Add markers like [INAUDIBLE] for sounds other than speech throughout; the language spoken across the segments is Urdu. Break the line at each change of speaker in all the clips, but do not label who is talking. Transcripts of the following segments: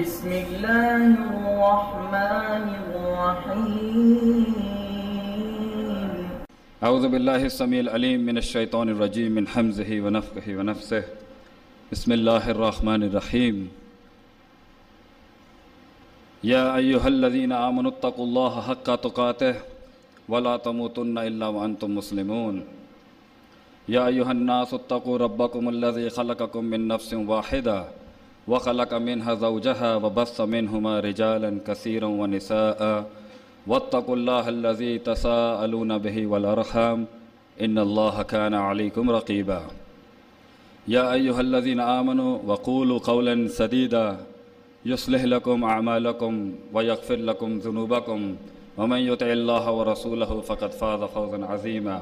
بسم الله الرحمن الرحيم.
اعوذ باللہ السمیع العلیم من الشیطان الرجیم من حمزه ونفخه ونفسه. بسم اللہ الرحمن الرحیم یا ایہا الذین آمنوا اتقوا اللہ حق تقاته ولا تموتن الا وانتم مسلمون. یا ایہا الناس اتقوا ربکم الذی خلقکم من نفس واحدہ وخلق منها زوجها وبث منهما رجالا كثيرا ونساء. واتقوا الله الذي تساءلون به والأرحام. إن الله كان عليكم رقيبا. يا أيها الذين آمنوا وقولوا قولا سديدا. يصلح لكم أعمالكم ويغفر لكم ذنوبكم. ومن يطع الله ورسوله فقد فاز فوزا عظيما.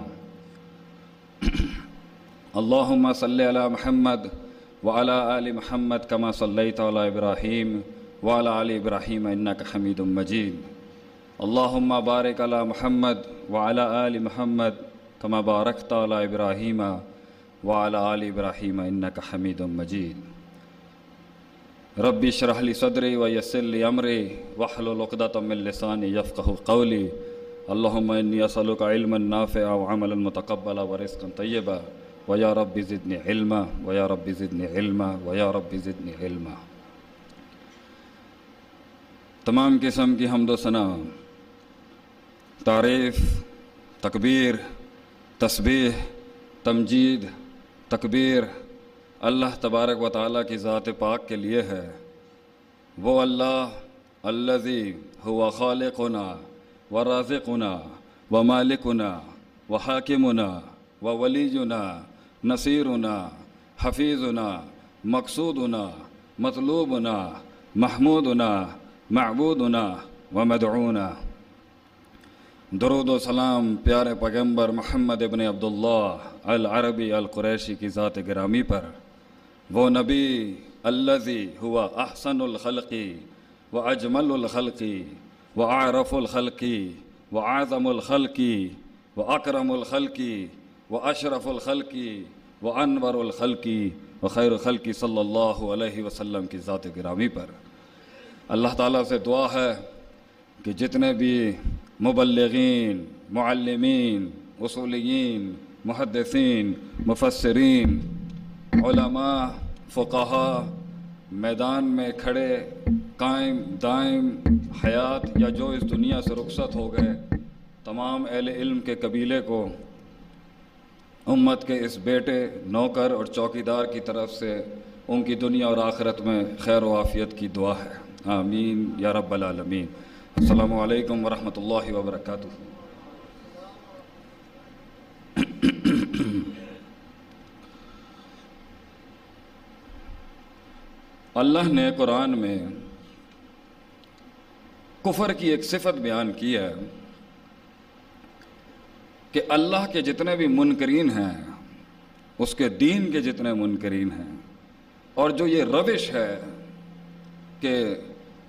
[CLEARS THROAT] اللهم صل على محمد وعلى آل محمد كما صليت على إبراهيم وعلى آل إبراهيم إنك حميد مجيد. اللهم بارك على محمد وعلى آل محمد كما باركت على إبراهيم وعلى آل إبراهيم إنك حميد مجيد. ربي اشرح لي صدري ويسر لي أمري واحلل عقدة من لساني يفقه قولي. اللهم إني أسألك علما نافعا وعملا متقبلا ورزقا طيبا ويا رب زدني علما، ويا رب زدني علما، ويا رب زدني علما. تمام قسم کی حمد و ثنا، تعریف، تکبیر، تسبیح، تمجید، تکبیر اللہ تبارک و تعالیٰ کی ذات پاک کے لیے ہے۔ وہ اللہ الذي هو خالقنا ورازقنا ومالكنا وحاكمنا وولينا نصيرنا حفيظنا مقصودنا، مطلوبنا، محمودنا، معبودنا ومدعونا درود و سلام پیارے پیغمبر محمد ابن عبداللہ العربی القریشی کی ذات گرامی پر۔ وہ نبی الذي هو احسن الخلقی و اجمل الخلقی و اعرف الخلقی و اعظم الخلقی و اکرم الخلقی و اشرف الخلقی و انور الخلقی و خیر الخلقی صلی اللہ علیہ وسلم کی ذات گرامی پر۔ اللہ تعالیٰ سے دعا ہے کہ جتنے بھی مبلغین، معلمین اصولین محدثین، مفسرین، علماء، فقہا میدان میں کھڑے، قائم، دائم، حیات یا جو اس دنیا سے رخصت ہو گئے، تمام اہل علم کے قبیلے کو امت کے اس بیٹے، نوکر اور چوکیدار کی طرف سے ان کی دنیا اور آخرت میں خیر و عافیت کی دعا ہے۔ آمین، یا رب العالمین۔ السلام علیکم ورحمۃ اللہ وبرکاتہ۔ اللہ نے قرآن میں کفر کی ایک صفت بیان کی ہے۔ کہ اللہ کے جتنے بھی منکرین ہیں، اس کے دین کے جتنے منکرین ہیں، اور جو یہ روش ہے کہ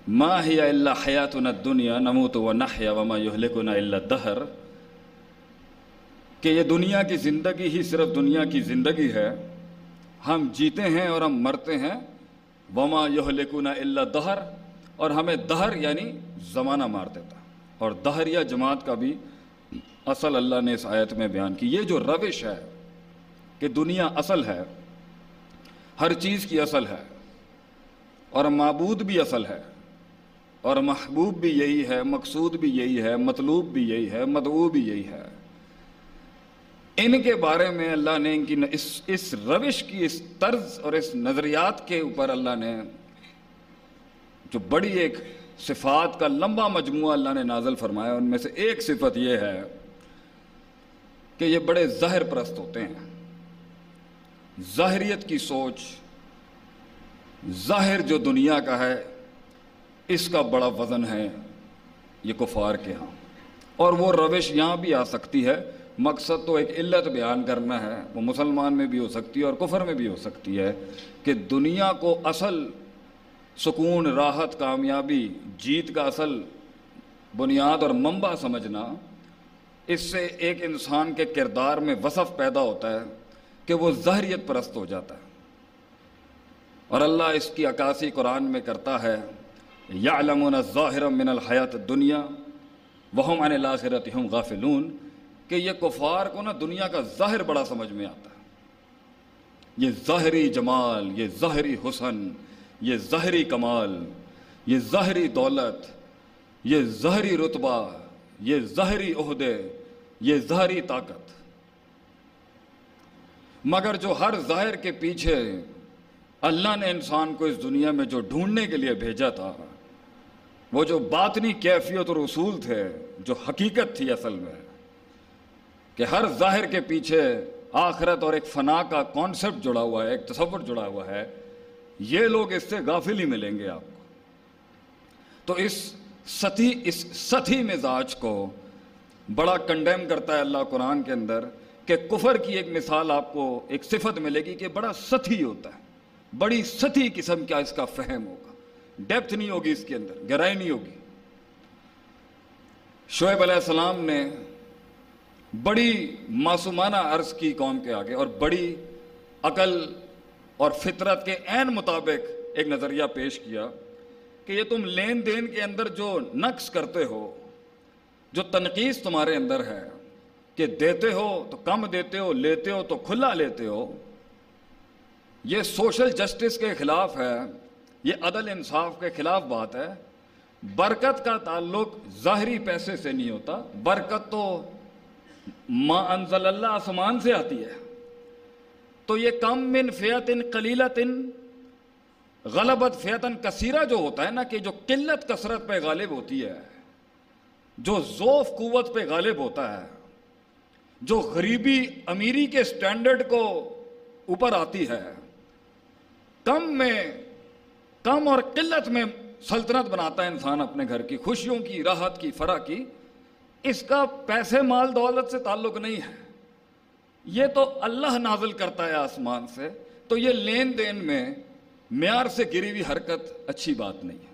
ما ہی اللہ حیات نہ دنیا نموت و نحیا وما یہلک نہ اللہ دہر کہ یہ دنیا کی زندگی ہی صرف دنیا کی زندگی ہے، ہم جیتے ہیں اور ہم مرتے ہیں وما یہلک نہ اللہ دہر اور ہمیں دہر یعنی زمانہ مار دیتا، اور دہریہ جماعت کا بھی اصل اللہ نے اس آیت میں بیان کی۔ یہ جو روش ہے کہ دنیا اصل ہے، ہر چیز کی اصل ہے، اور معبود بھی اصل ہے، اور محبوب بھی یہی ہے، مقصود بھی یہی ہے، مطلوب بھی یہی ہے، مدعو بھی یہی ہے۔ ان کے بارے میں اللہ نے ان کی اس اس روش کی، اس طرز اور اس نظریات کے اوپر اللہ نے جو بڑی ایک صفات کا لمبا مجموعہ اللہ نے نازل فرمایا، ان میں سے ایک صفت یہ ہے کہ یہ بڑے ظاہر پرست ہوتے ہیں۔ ظاہریت کی سوچ ظاہر جو دنیا کا ہے، اس کا بڑا وزن ہے یہ کفار کے ہاں۔ اور وہ روش یہاں بھی آ سکتی ہے۔ مقصد تو ایک علت بیان کرنا ہے، وہ مسلمان میں بھی ہو سکتی ہے اور کفر میں بھی ہو سکتی ہے کہ دنیا کو اصل سکون، راحت، کامیابی، جیت کا اصل بنیاد اور منبع سمجھنا اس سے ایک انسان کے کردار میں وصف پیدا ہوتا ہے کہ وہ ظاہریت پرست ہو جاتا ہے۔ اور اللہ اس کی عکاسی قرآن میں کرتا ہے، یعلمون ظاہر من الحیات دنیا وہم عن الاخرت ہم غافلون، کہ یہ کفار کو نا دنیا کا ظاہر بڑا سمجھ میں آتا ہے۔ یہ ظاہری جمال، یہ ظاہری حسن، یہ ظاہری کمال، یہ ظاہری دولت، یہ ظاہری رتبہ، یہ ظاہری عہدے یہ ظاہری طاقت۔ مگر جو ہر ظاہر کے پیچھے اللہ نے انسان کو اس دنیا میں جو ڈھونڈنے کے لیے بھیجا تھا، وہ جو باطنی کیفیت اور اصول تھے، جو حقیقت تھی اصل میں، کہ ہر ظاہر کے پیچھے آخرت اور ایک فنا کا کانسیپٹ جڑا ہوا ہے، ایک تصور جڑا ہوا ہے، یہ لوگ اس سے غافل ہی ملیں گے آپ کو۔ تو اس ستی اس ستی مزاج کو بڑا کنڈیم کرتا ہے اللہ قرآن کے اندر کہ کفر کی ایک مثال آپ کو ایک صفت ملے گی کہ بڑا ستی ہوتا ہے، بڑی ستی قسم کا اس کا فہم ہوگا۔ ڈیپتھ نہیں ہوگی اس کے اندر، گہرائی نہیں ہوگی۔ شعیب علیہ السلام نے بڑی معصومانہ عرض کی قوم کے آگے اور بڑی عقل اور فطرت کے عین مطابق ایک نظریہ پیش کیا کہ یہ تم لین دین کے اندر جو نقص کرتے ہو جو تنقید تمہارے اندر ہے کہ دیتے ہو تو کم دیتے ہو، لیتے ہو تو کھلا لیتے ہو، یہ سوشل جسٹس کے خلاف ہے، یہ عدل انصاف کے خلاف بات ہے۔ برکت کا تعلق ظاہری پیسے سے نہیں ہوتا، برکت تو ما انزل اللہ آسمان سے آتی ہے۔ تو یہ کم من فیتن قلیلتن، غلبت فیتن کثیرہ جو ہوتا ہے نا کہ جو قلت کثرت پہ غالب ہوتی ہے۔ جو ذوف قوت پہ غالب ہوتا ہے، جو غریبی امیری کے سٹینڈرڈ کو اوپر آتی ہے کم میں کم اور قلت میں سلطنت بناتا ہے انسان اپنے گھر کی، خوشیوں کی، راحت کی، فرح کی۔ اس کا پیسے، مال، دولت سے تعلق نہیں ہے۔ یہ تو اللہ نازل کرتا ہے آسمان سے۔ تو یہ لین دین میں معیار سے گری ہوئی حرکت اچھی بات نہیں ہے۔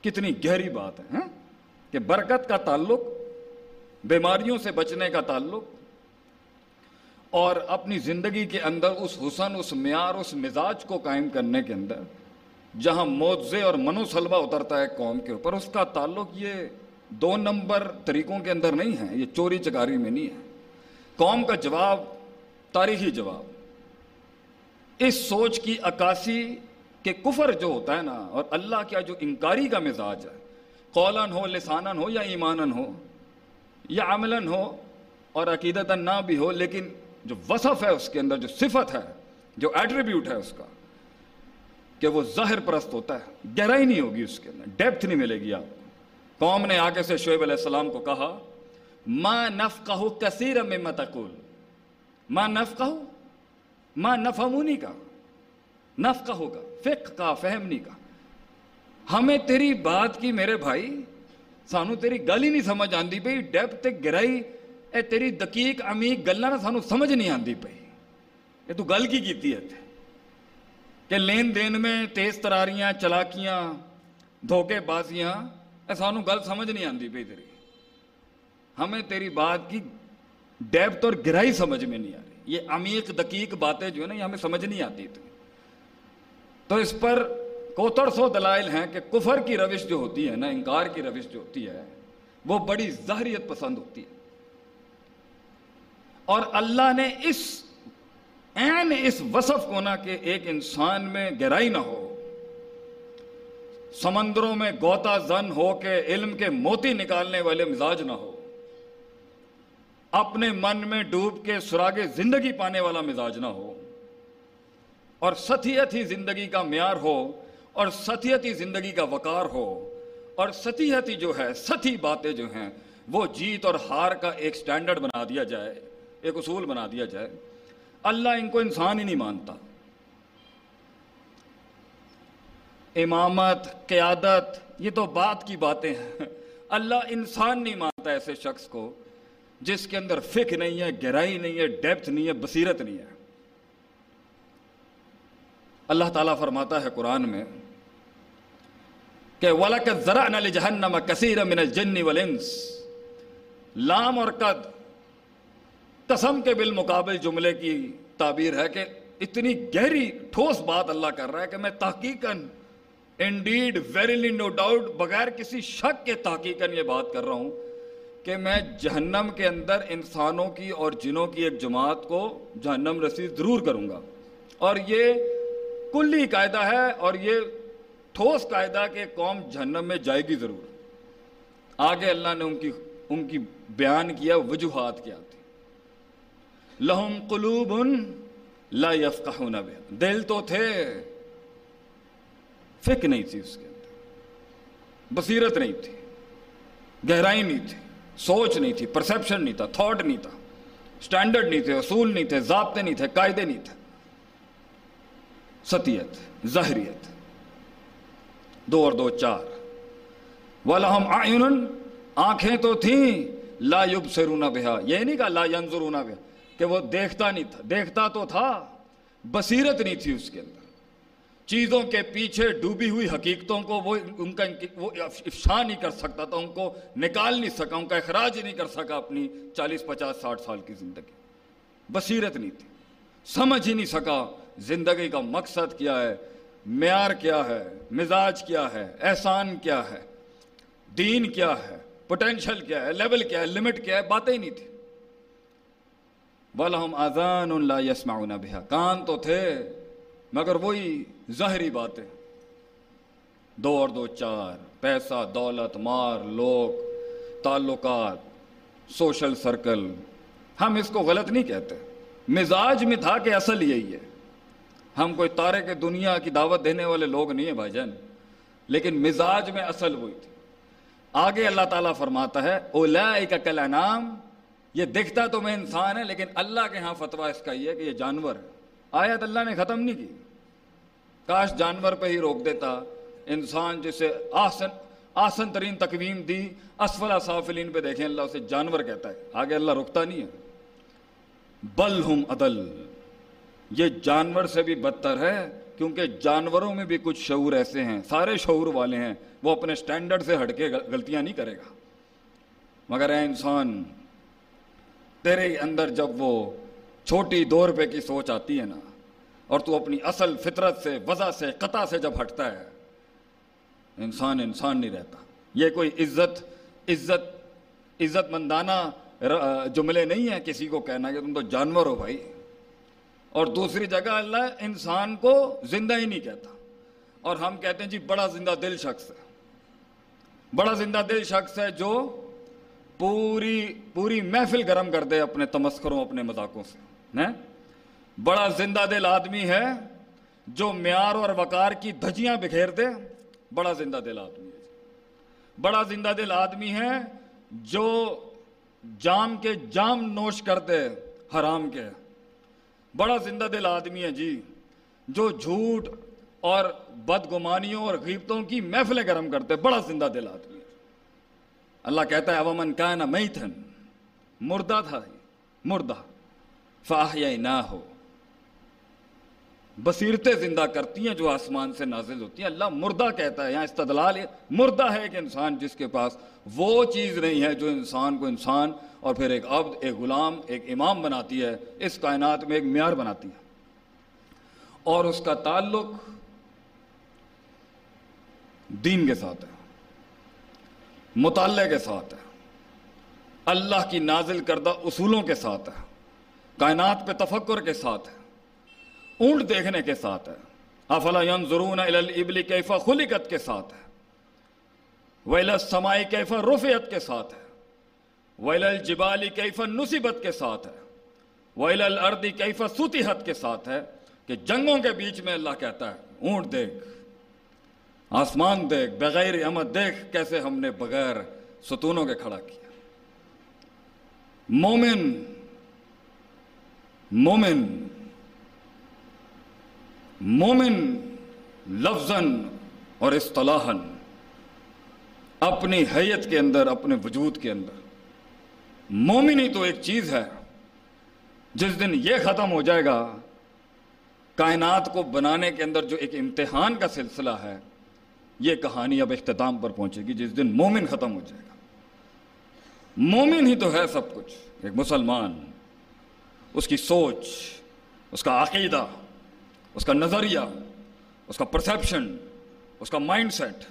کتنی گہری بات ہے ہاں؟ کہ برکت کا تعلق، بیماریوں سے بچنے کا تعلق، اور اپنی زندگی کے اندر اس حسن، اس معیار، اس مزاج کو قائم کرنے کے اندر، جہاں موضے اور منو سلبہ اترتا ہے قوم کے اوپر، اس کا تعلق یہ دو نمبر طریقوں کے اندر نہیں ہے، یہ چوری چکاری میں نہیں ہے۔ قوم کا جواب، تاریخی جواب، اس سوچ کی عکاسی کہ کفر جو ہوتا ہے نا، اور اللہ کا جو انکاری کا مزاج ہے قولن ہو، لسانن ہو یا ایمانن ہو، یا عملاً ہو اور عقیدت نہ بھی ہو، لیکن جو وصف ہے اس کے اندر، جو صفت ہے، جو ایٹریبیوٹ ہے اس کا، کہ وہ ظاہر پرست ہوتا ہے، گہرائی نہیں ہوگی اس کے اندر ڈیپتھ نہیں ملے گی آپ کو۔ قوم نے آگے سے شعیب علیہ السلام کو کہا، ما نفقہ کثیر میں متقول ما نفقہ ما نفہمونی کا نفقہ ہوگا فقہ کا، فہمنی کا۔ ہمیں تیری بات کی میرے بھائی، سانو تیری گل ہی نہیں سمجھ آندی بھئی ڈیپتھ گہرائی اے تیری دقیق امیق گلاں سانو سمجھ نہیں آندی پئی۔ یہ تو گل کی کیتی ہے کہ لین دین میں تیز تراریاں، چلاکیاں، دھوکے بازیاں، اے سانو گل سمجھ نہیں آندی پئی تیری۔ ہمیں تیری بات کی ڈیپتھ اور گہرائی سمجھ میں نہیں آ رہی۔ یہ عمیق، دقیق باتیں جو ہے نا، یہ ہمیں سمجھ نہیں آتی تھی تو اس پر کوتڑ سو دلائل ہیں کہ کفر کی روش جو ہوتی ہے نا، انکار کی روش جو ہوتی ہے، وہ بڑی ظاہریت پسند ہوتی ہے۔ اور اللہ نے اس این اس وصف کو نہ کہ ایک انسان میں گہرائی نہ ہو، سمندروں میں گوتا زن ہو کے علم کے موتی نکالنے والے مزاج نہ ہو، اپنے من میں ڈوب کے سراغ زندگی پانے والا مزاج نہ ہو، اور ستیت ہی زندگی کا معیار ہو اور ستیت زندگی کا وقار ہو اور ستیت جو ہے، ستی باتیں جو ہیں، وہ جیت اور ہار کا ایک سٹینڈرڈ بنا دیا جائے، ایک اصول بنا دیا جائے۔ اللہ ان کو انسان ہی نہیں مانتا۔ امامت، قیادت، یہ تو بات کی باتیں ہیں۔ اللہ انسان نہیں مانتا ایسے شخص کو جس کے اندر فکر نہیں ہے، گہرائی نہیں ہے ڈیپتھ نہیں ہے، بصیرت نہیں ہے۔ اللہ تعالیٰ فرماتا ہے قرآن میں کہ وَلَكَ ذَرَعْنَا لِجَهَنَّمَ كَثِيرًا مِنَ الْجِنِّ وَالْإِنسِ۔ لام اور قد قسم کے بالمقابل جملے کی تعبیر ہے کہ اتنی گہری ٹھوس بات اللہ کر رہا ہے کہ میں تحقیقاً انڈیڈ ویریلی نو ڈاؤٹ بغیر کسی شک کے تحقیقاً یہ بات کر رہا ہوں کہ میں جہنم کے اندر انسانوں کی اور جنوں کی ایک جماعت کو جہنم رسید ضرور کروں گا۔ اور یہ کلی قاعدہ ہے اور یہ ٹھوس قاعدہ کہ قوم جہنم میں جائے گی ضرور۔ آگے اللہ نے ان کی ان کی بیان کیا، وجوہات کیا تھی لہم قلوب لا یفقہون بها دل تو تھے، فکر نہیں تھی اس کے اندر۔ بصیرت نہیں تھی، گہرائی نہیں تھی، سوچ نہیں تھی پرسپشن نہیں تھا تھاٹ نہیں تھا۔ سٹینڈرڈ نہیں تھے، اصول نہیں تھے، ضابطے نہیں تھے، قاعدے نہیں تھے۔ ستیت ظاہریت دو اور دو چار۔ وَلَهُمْ أَعْيُنٌ آنکھیں تو تھیں، لا يُبْصِرُونَ بِهَا۔ یہ نہیں کہا لا ينظرون بِهَا، کہ وہ دیکھتا نہیں تھا، دیکھتا تو تھا، بصیرت نہیں تھی اس کے اندر۔ چیزوں کے پیچھے ڈوبی ہوئی حقیقتوں کو وہ ان کا وہ افشا نہیں کر سکتا تھا، ان کو نکال نہیں سکا، ان کا اخراج نہیں کر سکا اپنی چالیس، پچاس، ساٹھ سال کی زندگی۔ بصیرت نہیں تھی، سمجھ ہی نہیں سکا زندگی کا مقصد کیا ہے؟ معیار کیا ہے؟ مزاج کیا ہے؟ احسان کیا ہے؟ دین کیا ہے؟ پوٹینشل کیا ہے؟ لیول کیا ہے؟ لمٹ کیا ہے؟ باتیں ہی نہیں تھی وَلَهُمْ آذَانٌ لَا يَسْمَعُونَ بِهَا۔ کان تو تھے، مگر وہی ظاہری باتیں۔ دو اور دو، چار۔ پیسہ، دولت، مار، لوگ، تعلقات، سوشل سرکل۔ ہم اس کو غلط نہیں کہتے۔ مزاج میں تھا کہ اصل یہی ہے۔ ہم کوئی تارے کے دنیا کی دعوت دینے والے لوگ نہیں ہیں بھائی جان۔ لیکن مزاج میں اصل وہی تھی۔ آگے اللہ تعالیٰ فرماتا ہے اولئک کل انام یہ دکھتا تو میں انسان ہے، لیکن اللہ کے ہاں فتویٰ اس کا یہ ہے کہ یہ جانور ہے۔ آیت اللہ نے ختم نہیں کی۔ کاش جانور پہ ہی روک دیتا۔ انسان جسے آسن آسن ترین تقویم دی۔ اسفل سافلین پہ دیکھیں، اللہ اسے جانور کہتا ہے۔ آگے اللہ رکتا نہیں ہے۔ بل ہم عدل۔ یہ جانور سے بھی بدتر ہے، کیونکہ جانوروں میں بھی کچھ شعور ایسے ہیں، سارے شعور والے ہیں، وہ اپنے سٹینڈرڈ سے ہٹ کے غلطیاں نہیں کرے گا۔ مگر اے انسان، تیرے اندر جب وہ چھوٹی دو روپے کی سوچ آتی ہے نا، اور تو اپنی اصل فطرت سے، وضع سے، قطع سے جب ہٹتا ہے، انسان انسان نہیں رہتا۔ یہ کوئی عزت عزت عزت مندانہ جملے نہیں ہیں کسی کو کہنا کہ تم تو جانور ہو بھائی۔ اور دوسری جگہ اللہ انسان کو زندہ ہی نہیں کہتا۔ اور ہم کہتے ہیں جی بڑا زندہ دل شخص ہے۔ بڑا زندہ دل شخص ہے جو پوری پوری محفل گرم کر دے اپنے تمسکروں اپنے مذاقوں سے بڑا زندہ دل آدمی ہے جو معیار اور وقار کی دھجیاں بکھیر دے۔ بڑا زندہ دل آدمی ہے۔ بڑا زندہ دل آدمی ہے جو جام کے جام نوش کر دے، حرام کے۔ بڑا زندہ دل آدمی ہے جی جو جھوٹ اور بدگمانیوں اور غیبتوں کی محفلیں گرم کرتے بڑا زندہ دل آدمی ہے جی۔ اللہ کہتا ہے اوامن کا میتھن مردہ تھا مردہ۔ فاہیا نہ ہو بصیرتیں زندہ کرتی ہیں جو آسمان سے نازل ہوتی ہیں۔ اللہ مردہ کہتا ہے، یہاں استدلال مردہ ہے ایک انسان جس کے پاس وہ چیز نہیں ہے جو انسان کو انسان اور پھر ایک عبد، ایک غلام، ایک امام بناتی ہے، اس کائنات میں ایک معیار بناتی ہے۔ اور اس کا تعلق دین کے ساتھ ہے، مطالعے کے ساتھ ہے، اللہ کی نازل کردہ اصولوں کے ساتھ ہے، کائنات پہ تفکر کے ساتھ ہے۔ اونٹ دیکھنے کے ساتھ ہے۔ افلا ينظرون الى الابل كيف خلقت کے ساتھ ہے۔ ویل السماء كيف رفعت کے ساتھ ہے۔ ویل الجبال كيف نصبت کے ساتھ ہے۔ ویل الارض كيف سطحت کے ساتھ ہے کہ جنگوں کے بیچ میں اللہ کہتا ہے، اونٹ دیکھ، آسمان دیکھ، بغیر امد دیکھ کیسے ہم نے بغیر ستونوں کے کھڑا کیا۔ مومن مومن مومن لفظاً اور اصطلاحاً اپنی حیت کے اندر، اپنے وجود کے اندر۔ مومن ہی تو ایک چیز ہے، جس دن یہ ختم ہو جائے گا، کائنات کو بنانے کے اندر جو ایک امتحان کا سلسلہ ہے، یہ کہانی اب اختتام پر پہنچے گی، جس دن مومن ختم ہو جائے گا۔ مومن ہی تو ہے سب کچھ، ایک مسلمان۔ اس کی سوچ، اس کا عقیدہ اس کا نظریہ، اس کا پرسیپشن اس کا مائنڈ سیٹ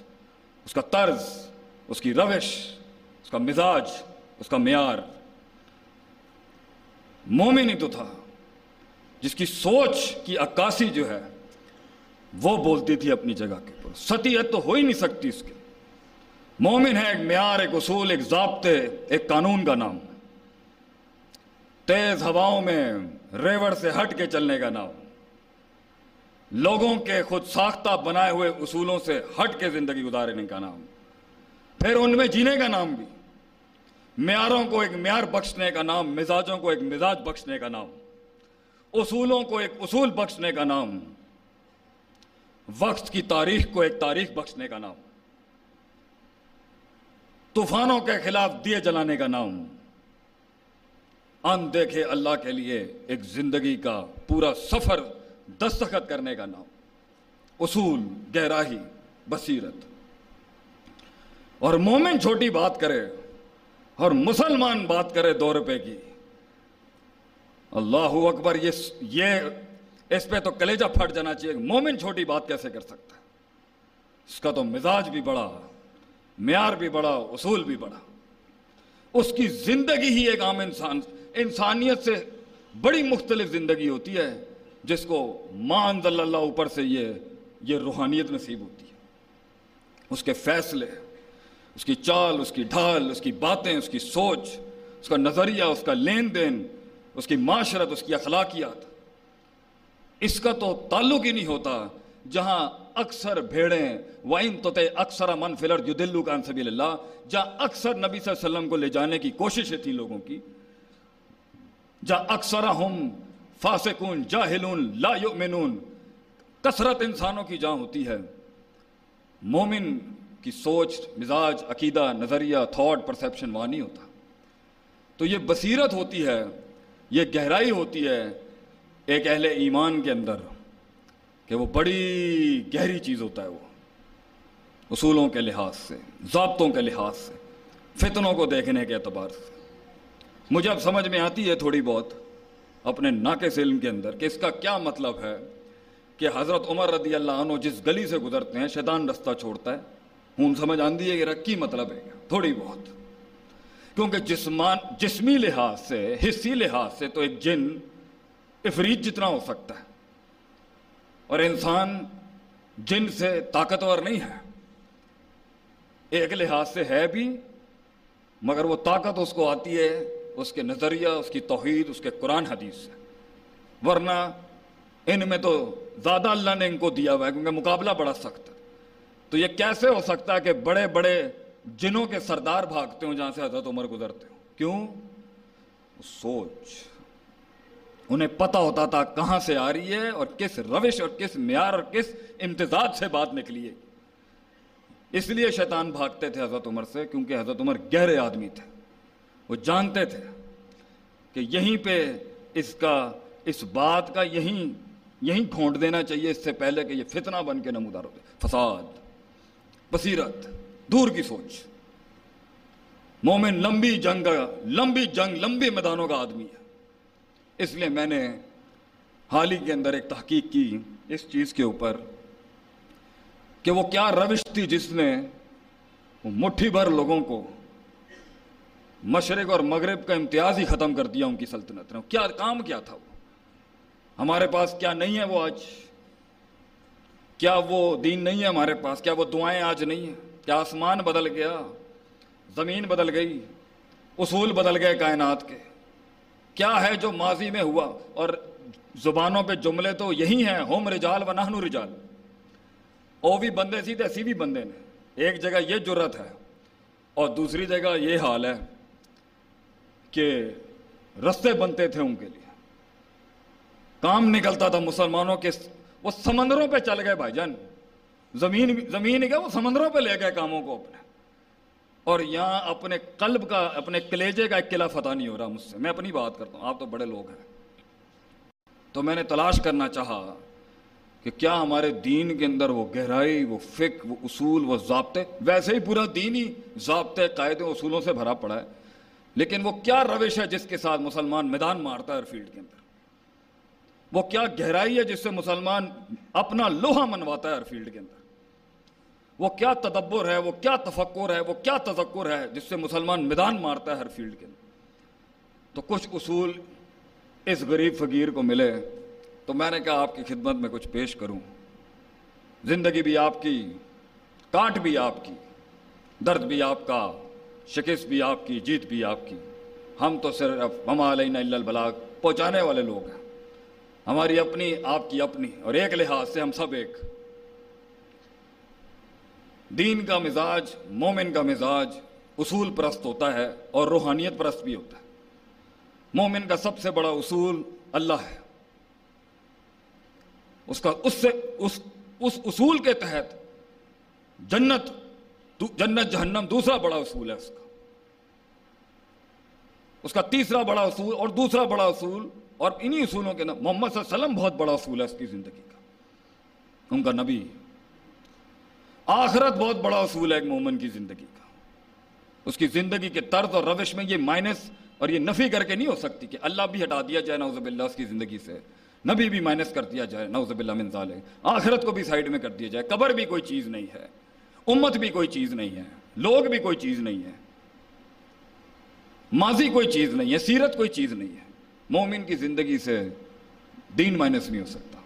اس کا طرز، اس کی روش، اس کا مزاج، اس کا معیار۔ مومن ہی تو تھا۔ جس کی سوچ کی عکاسی جو ہے، وہ بولتی تھی اپنی جگہ کے اوپر۔ ستیت تو ہو ہی نہیں سکتی اس کے۔ مومن ہے ایک معیار، ایک اصول، ایک ضابطے ایک قانون کا نام۔ تیز ہواؤں میں ریوڑ سے ہٹ کے چلنے کا نام۔ لوگوں کے خود ساختہ بنائے ہوئے اصولوں سے ہٹ کے زندگی گزارنے کا نام۔ پھر ان میں جینے کا نام بھی۔ معیاروں کو ایک معیار بخشنے کا نام، مزاجوں کو ایک مزاج بخشنے کا نام۔ اصولوں کو ایک اصول بخشنے کا نام۔ وقت کی تاریخ کو ایک تاریخ بخشنے کا نام۔ طوفانوں کے خلاف دیے جلانے کا نام۔ ان دیکھے اللہ کے لیے ایک زندگی کا پورا سفر دستخط کرنے کا نام، اصول گہراہی بصیرت۔ اور مومن چھوٹی بات کرے اور مسلمان بات کرے دو روپے کی۔ اللہ اکبر، یہ یہ اس پہ تو کلیجہ پھٹ جانا چاہیے۔ مومن چھوٹی بات کیسے کر سکتا ہے؟ اس کا تو مزاج بھی بڑا، معیار بھی بڑا، اصول بھی بڑا۔ اس کی زندگی ہی ایک عام انسان، انسانیت سے بڑی مختلف زندگی ہوتی ہے۔ جس کو ماں انزل اللہ اوپر سے یہ یہ روحانیت نصیب ہوتی ہے۔ اس کے فیصلے، اس کی چال، اس کی ڈھال، اس کی باتیں، اس کی سوچ، اس کا نظریہ، اس کا لین دین، اس کی معاشرت، اس کی اخلاقیات۔ اس کا تو تعلق ہی نہیں ہوتا جہاں اکثر بھیڑیں وائن تو اکثر من فلر جو دلو کا سبیل اللہ جہاں اکثر نبی صلی اللہ علیہ وسلم کو لے جانے کی کوششیں تھیں لوگوں کی، جہاں اکثر ہم فاسقون، جاہلون، لا یؤمنون۔ کثرت انسانوں کی جہاں ہوتی ہے۔ مومن کی سوچ، مزاج، عقیدہ، نظریہ، تھاٹ، پرسیپشن وہاں نہیں ہوتا۔ تو یہ بصیرت ہوتی ہے، یہ گہرائی ہوتی ہے ایک اہل ایمان کے اندر کہ وہ بڑی گہری چیز ہوتا ہے وہ۔ اصولوں کے لحاظ سے، ضابطوں کے لحاظ سے، فتنوں کو دیکھنے کے اعتبار سے۔ مجھے اب سمجھ میں آتی ہے تھوڑی بہت۔ اپنے ناقص علم کے اندر کہ اس کا کیا مطلب ہے کہ حضرت عمر رضی اللہ عنہ جس گلی سے گزرتے ہیں، شیطان رستہ چھوڑتا ہے۔ ہوں، سمجھ آندی ہے کہ رکی مطلب ہے۔ تھوڑی بہت۔ کیونکہ جسمان، جسمی لحاظ سے حصی لحاظ سے تو ایک جن افریت جتنا ہو سکتا ہے۔ اور انسان جن سے طاقتور نہیں ہے۔ ایک لحاظ سے ہے بھی، مگر وہ طاقت اس کو آتی ہے اس کے نظریہ، اس کی توحید، اس کے قرآن حدیث سے ورنہ ان میں تو زیادہ اللہ نے ان کو دیا ہوا ہے کیونکہ مقابلہ بڑا سخت ہے۔ تو یہ کیسے ہو سکتا ہے کہ بڑے بڑے جنوں کے سردار بھاگتے ہوں جہاں سے حضرت عمر گزرتے ہوں؟ کیوں؟ سوچ۔ انہیں پتا ہوتا تھا کہاں سے آ رہی ہے اور کس روش اور کس معیار اور کس امتزاج سے بات نکلی ہے۔ اس لیے شیطان بھاگتے تھے حضرت عمر سے کیونکہ حضرت عمر گہرے آدمی تھے۔ وہ جانتے تھے کہ یہیں پہ اس کا، اس بات کا یہیں یہیں گھونٹ دینا چاہیے اس سے پہلے کہ یہ فتنہ بن کے نمودار ہوتے فساد، بصیرت، دور کی سوچ۔ مومن لمبی جنگ لمبی جنگ لمبی میدانوں کا آدمی ہے۔ اس لیے میں نے حال ہی کے اندر ایک تحقیق کی اس چیز کے اوپر کہ وہ کیا روش تھی جس نے مٹھی بھر لوگوں کو مشرق اور مغرب کا امتیاز ہی ختم کر دیا ان کی سلطنت نے۔ کیا کام کیا تھا وہ؟ ہمارے پاس کیا نہیں ہے وہ آج؟ کیا وہ دین نہیں ہے ہمارے پاس؟ کیا وہ دعائیں آج نہیں ہیں؟ کیا آسمان بدل گیا؟ زمین بدل گئی؟ اصول بدل گئے کائنات کے۔ کیا ہے جو ماضی میں ہوا؟ اور زبانوں پہ جملے تو یہی ہیں ہوم رجال و نہنو رجال۔ او بھی بندے سی ایسی بھی بندے نے۔ ایک جگہ یہ جرت ہے اور دوسری جگہ یہ حال ہے۔ کہ رستے بنتے تھے ان کے لیے۔ کام نکلتا تھا مسلمانوں کے، وہ سمندروں پہ چل گئے بھائی جان۔ زمین زمین کیا، وہ سمندروں پہ لے گئے کاموں کو اپنے۔ اور یہاں اپنے قلب کا، اپنے کلیجے کا ایک قلعہ فتح نہیں ہو رہا مجھ سے۔ میں اپنی بات کرتا ہوں، آپ تو بڑے لوگ ہیں۔ تو میں نے تلاش کرنا چاہا کہ کیا ہمارے دین کے اندر وہ گہرائی، وہ فک وہ اصول، وہ ضابطے، ویسے ہی پورا دین ہی ضابطے، قاعدے، اصولوں سے بھرا پڑا ہے۔ لیکن وہ کیا روش ہے جس کے ساتھ مسلمان میدان مارتا ہے ہر فیلڈ کے اندر؟ وہ کیا گہرائی ہے جس سے مسلمان اپنا لوہا منواتا ہے ہر فیلڈ کے اندر؟ وہ کیا تدبر ہے، وہ کیا تفکر ہے، وہ کیا تذکر ہے جس سے مسلمان میدان مارتا ہے ہر فیلڈ کے اندر؟ تو کچھ اصول اس غریب فقیر کو ملے تو میں نے کہا آپ کی خدمت میں کچھ پیش کروں۔ زندگی بھی آپ کی، کاٹ بھی آپ کی، درد بھی آپ کا۔ شکست بھی آپ کی، جیت بھی آپ کی۔ ہم تو صرف ہما علینا البلاغ پہنچانے والے لوگ ہیں۔ ہماری اپنی، آپ کی اپنی، اور ایک لحاظ سے ہم سب ایک۔ دین کا مزاج، مومن کا مزاج اصول پرست ہوتا ہے اور روحانیت پرست بھی ہوتا ہے۔ مومن کا سب سے بڑا اصول اللہ ہے۔ اس کا، اس سے، اس اس اصول کے تحت جنت جنت جہنم دوسرا بڑا اصول ہے اس کا۔ اس کا تیسرا بڑا اصول اور دوسرا بڑا اصول اور انہی اصولوں کے نام محمد صلی اللہ علیہ وسلم بہت بڑا اصول ہے اس کی زندگی کا۔ ان کا نبی آخرت بہت بڑا اصول ہے ایک مومن کی زندگی کا۔ اس کی زندگی کے طرز اور روش میں یہ مائنس اور یہ نفی کر کے نہیں ہو سکتی کہ اللہ بھی ہٹا دیا جائے نوزب اللہ اس کی زندگی سے۔ نبی بھی مائنس کر دیا جائے نوزب اللہ من ظالم آخرت کو بھی سائڈ میں کر دیا جائے۔ قبر بھی کوئی چیز نہیں ہے۔ امت بھی کوئی چیز نہیں ہے۔ لوگ بھی کوئی چیز نہیں ہے۔ ماضی کوئی چیز نہیں ہے، سیرت کوئی چیز نہیں ہے۔ مومن کی زندگی سے دین مائنس نہیں ہو سکتا۔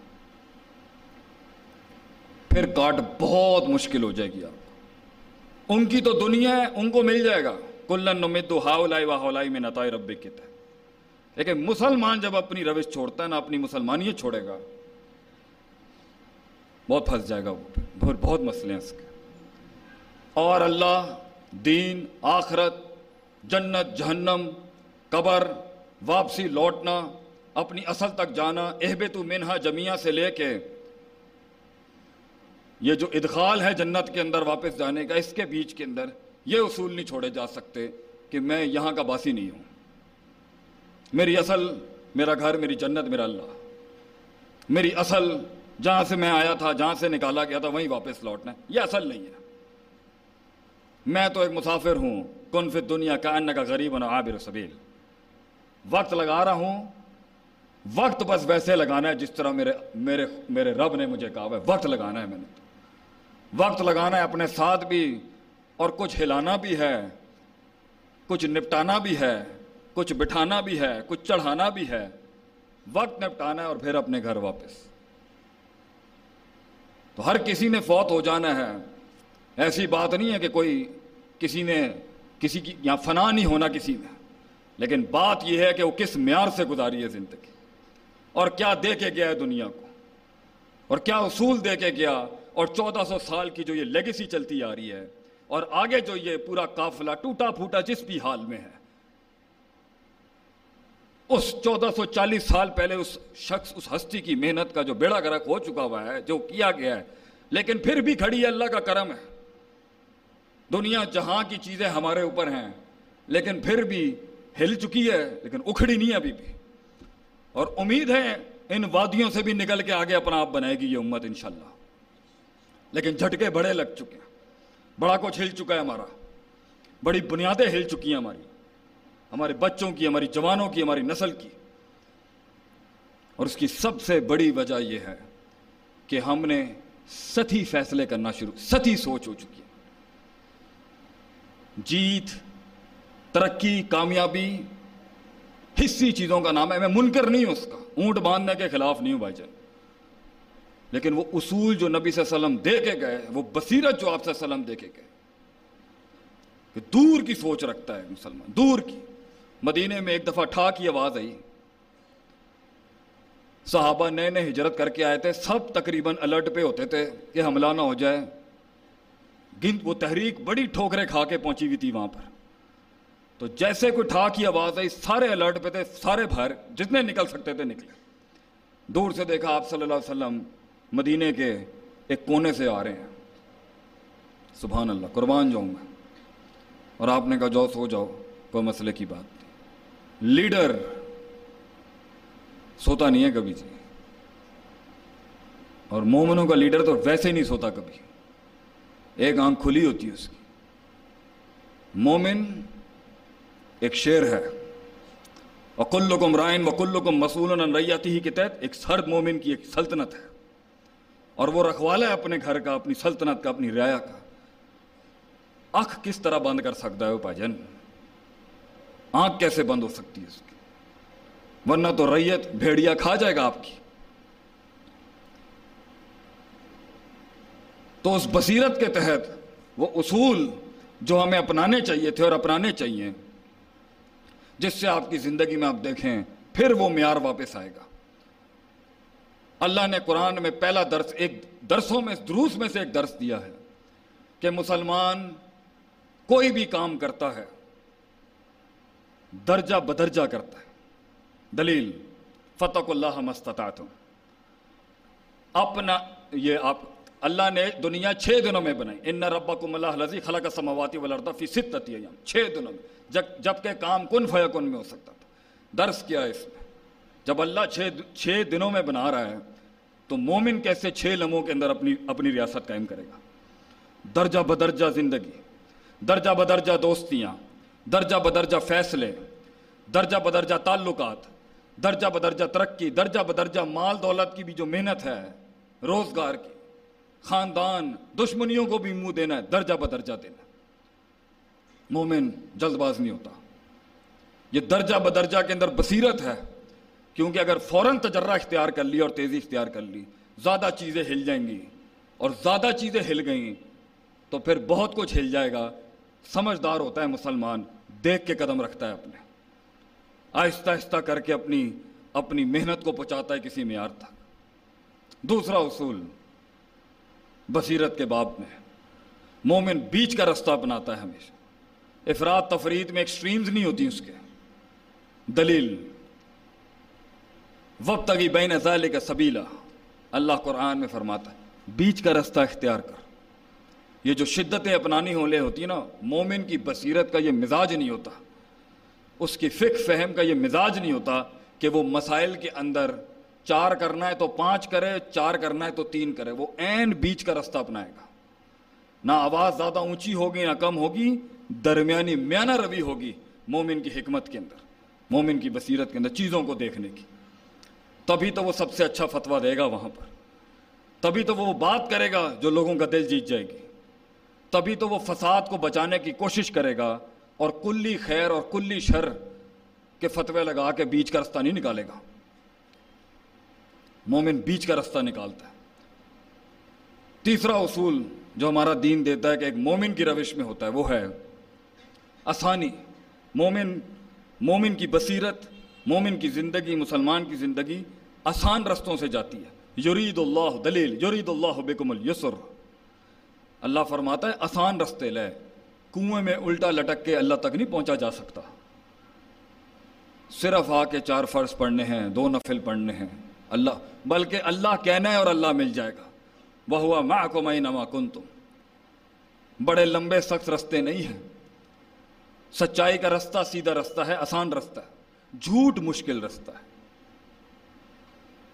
پھر کاٹ بہت مشکل ہو جائے گی آپ ان کی تو دنیا ہے، ان کو مل جائے گا۔ کلن نمد ہاؤلائی و میں نتائے رب کت ہے لیکن مسلمان جب اپنی روش چھوڑتا ہے نا اپنی مسلمانیت چھوڑے گا، بہت پھنس جائے گا وہ بہت مسئلے ہیں اس کے۔ اور اللہ، دین، آخرت جنت، جہنم، قبر، واپسی لوٹنا، اپنی اصل تک جانا احبت منہا جمیا سے لے کے یہ جو ادخال ہے جنت کے اندر واپس جانے کا، اس کے بیچ کے اندر یہ اصول نہیں چھوڑے جا سکتے کہ میں یہاں کا باسی نہیں ہوں۔ میری اصل میرا گھر، میری جنت، میرا اللہ۔ میری اصل جہاں سے میں آیا تھا، جہاں سے نکالا گیا تھا، وہیں واپس لوٹنا ہے۔ یہ اصل نہیں ہے۔ میں تو ایک مسافر ہوں، کن فی دنیا کا ان کا غریب عابر سبیل۔ وقت لگا رہا ہوں، وقت بس ویسے لگانا ہے جس طرح میرے میرے میرے رب نے مجھے کہا ہے، وقت لگانا ہے میں نے۔ وقت لگانا ہے، اپنے ساتھ بھی اور کچھ ہلانا بھی ہے، کچھ نپٹانا بھی ہے، کچھ بٹھانا بھی ہے، کچھ چڑھانا بھی ہے۔ وقت نپٹانا ہے اور پھر اپنے گھر واپس۔ تو ہر کسی نے فوت ہو جانا ہے۔ ایسی بات نہیں ہے کہ کوئی کسی نے کسی کی یہاں فنا نہیں ہونا کسی میں۔ لیکن بات یہ ہے کہ وہ کس معیار سے گزاری ہے زندگی۔ اور کیا دے کے گیا ہے دنیا کو؟ اور کیا اصول دے کے گیا اور چودہ سو سال کی جو یہ لیگیسی چلتی آ رہی ہے، اور آگے جو یہ پورا قافلہ ٹوٹا پھوٹا جس بھی حال میں ہے۔ اس چودہ سو چالیس سال پہلے اس شخص، اس ہستی کی محنت کا جو بیڑا گرک ہو چکا ہوا ہے، جو کیا گیا ہے، لیکن پھر بھی کھڑی ہے، اللہ کا کرم ہے۔ دنیا جہاں کی چیزیں ہمارے اوپر ہیں، لیکن پھر بھی ہل چکی ہے، لیکن اکھڑی نہیں ابھی بھی۔ اور امید ہے ان وادیوں سے بھی نکل کے آگے اپنا آپ بنائے گی یہ امت انشاءاللہ۔ لیکن جھٹکے بڑے لگ چکے ہیں۔ بڑا کچھ ہل چکا ہے ہمارا۔ بڑی بنیادیں ہل چکی ہیں ہماری۔ ہمارے بچوں کی، ہماری جوانوں کی، ہماری نسل کی۔ اور اس کی سب سے بڑی وجہ یہ ہے کہ ہم نے ستی فیصلے کرنا شروع، ستی سوچ ہو چکی ہے۔ جیت، ترقی، کامیابی، حصی چیزوں کا نام ہے۔ میں منکر نہیں ہوں اس کا۔ اونٹ باندھنے کے خلاف نہیں ہوں بھائی جان۔ لیکن وہ اصول جو نبی صلی اللہ علیہ وسلم دے کے گئے، وہ بصیرت جو آپ صلی اللہ علیہ وسلم دے کے گئے۔ کہ دور کی سوچ رکھتا ہے مسلمان، دور کی۔ مدینے میں ایک دفعہ ٹھا کی آواز آئی۔ صحابہ نئے نئے ہجرت کر کے آئے تھے، سب تقریباً الرٹ پہ ہوتے تھے کہ حملہ نہ ہو جائے۔ گند وہ تحریک بڑی ٹھوکریں کھا کے پہنچی ہوئی تھی وہاں پر۔ تو جیسے کوئی ٹھا کی آواز آئی، سارے الرٹ پہ تھے، سارے بھر جتنے نکل سکتے تھے نکلے۔ دور سے دیکھا آپ صلی اللہ علیہ وسلم مدینے کے ایک کونے سے آ رہے ہیں۔ سبحان اللہ، قربان جاؤں میں۔ اور آپ نے کہا، جاؤ، سو جاؤ، کوئی مسئلے کی بات نہیں۔ لیڈر سوتا نہیں ہے کبھی جی۔ اور مومنوں کا لیڈر تو ویسے ہی نہیں سوتا کبھی۔ ایک آنکھ کھلی ہوتی ہے اس کی۔ مومن ایک شیر ہے۔ وکل رائن وکل کو مسول ریاتی کے تحت ایک سرد مومن کی ایک سلطنت ہے۔ اور وہ رکھوالا ہے اپنے گھر کا، اپنی سلطنت کا، اپنی ریا کا۔ آنکھ کس طرح بند کر سکتا ہے وہ پاجن آنکھ کیسے بند ہو سکتی ہے اس کی؟ ورنہ تو ریت بھیڑیا کھا جائے گا آپ کی۔ تو اس بصیرت کے تحت وہ اصول جو ہمیں اپنانے چاہیے تھے اور اپنانے چاہیے، جس سے آپ کی زندگی میں آپ دیکھیں، پھر وہ معیار واپس آئے گا۔ اللہ نے قرآن میں پہلا درس، ایک درسوں میں، دروس میں سے ایک درس دیا ہے کہ مسلمان کوئی بھی کام کرتا ہے، درجہ بدرجہ کرتا ہے۔ دلیل فتح اللہ مستتا اپنا، یہ آپ اللہ نے دنیا چھ دنوں میں بنائی۔ ان ربکم اللہ لذی خلق سماواتی ولردا فی ستت ایام۔ چھ دنوں میں۔ جب جبکہ کام کن فیکن میں ہو سکتا تھا۔ درس کیا ہے اس میں۔ جب اللہ چھ چھ دنوں میں بنا رہا ہے، تو مومن کیسے چھ لمحوں کے اندر اپنی اپنی ریاست قائم کرے گا؟ درجہ بدرجہ زندگی، درجہ بدرجہ دوستیاں، درجہ بدرجہ فیصلے، درجہ بدرجہ تعلقات، درجہ بدرجہ ترقی، درجہ بدرجہ مال دولت کی بھی جو محنت ہے، روزگار کی۔ خاندان دشمنیوں کو بھی منہ دینا ہے، درجہ بدرجہ دینا مومن جلد باز نہیں ہوتا۔ یہ درجہ بدرجہ کے اندر بصیرت ہے، کیونکہ اگر فوراً تجرہ اختیار کر لی اور تیزی اختیار کر لی، زیادہ چیزیں ہل جائیں گی۔ اور زیادہ چیزیں ہل گئیں، تو پھر بہت کچھ ہل جائے گا۔ سمجھدار ہوتا ہے مسلمان، دیکھ کے قدم رکھتا ہے اپنے۔ آہستہ آہستہ کر کے اپنی اپنی محنت کو پہنچاتا ہے کسی معیار تک۔ دوسرا اصول بصیرت کے باب میں مومن بیچ کا رستہ بناتا ہے ہمیشہ۔ افراد تفرید میں ایکسٹریمز نہیں ہوتی اس کے۔ دلیل۔ وقت تگی بین ازال کا سبیلا۔ اللہ قرآن میں فرماتا ہے، بیچ کا رستہ اختیار کر۔ یہ جو شدتیں اپنانی ہونے ہوتی نا، مومن کی بصیرت کا یہ مزاج نہیں ہوتا۔ اس کی فکر فہم کا یہ مزاج نہیں ہوتا کہ وہ مسائل کے اندر چار کرنا ہے تو پانچ کرے، چار کرنا ہے تو تین کرے۔ وہ این بیچ کا رستہ اپنائے گا۔ نہ آواز زیادہ اونچی ہوگی، نہ کم ہوگی، درمیانی میانہ روی ہوگی مومن کی حکمت کے اندر، مومن کی بصیرت کے اندر، چیزوں کو دیکھنے کی۔ تبھی تو وہ سب سے اچھا فتویٰ دے گا وہاں پر۔ تبھی تو وہ بات کرے گا جو لوگوں کا دل جیت جائے گی۔ تبھی تو وہ فساد کو بچانے کی کوشش کرے گا اور کلی خیر اور کلی شر کے فتوے لگا کے بیچ کا رستہ نہیں نکالے گا۔ مومن بیچ کا رستہ نکالتا ہے۔ تیسرا اصول جو ہمارا دین دیتا ہے کہ ایک مومن کی روش میں ہوتا ہے وہ ہے آسانی۔ مومن مومن کی بصیرت، مومن کی زندگی، مسلمان کی زندگی آسان رستوں سے جاتی ہے۔ یرید اللہ دلیل، یرید اللہ بکم الیسر۔ اللہ فرماتا ہے، آسان رستے لے۔ کنویں میں الٹا لٹک کے اللہ تک نہیں پہنچا جا سکتا۔ صرف آ کے چار فرض پڑھنے ہیں، دو نفل پڑھنے ہیں۔ اللہ بلکہ اللہ کہنا ہے اور اللہ مل جائے گا۔ وہ ہوا ماں کو میں نما کن تم بڑے لمبے سخت رستے نہیں ہیں۔ سچائی کا رستہ سیدھا رستہ ہے، آسان رستہ ہے۔ جھوٹ مشکل رستہ ہے۔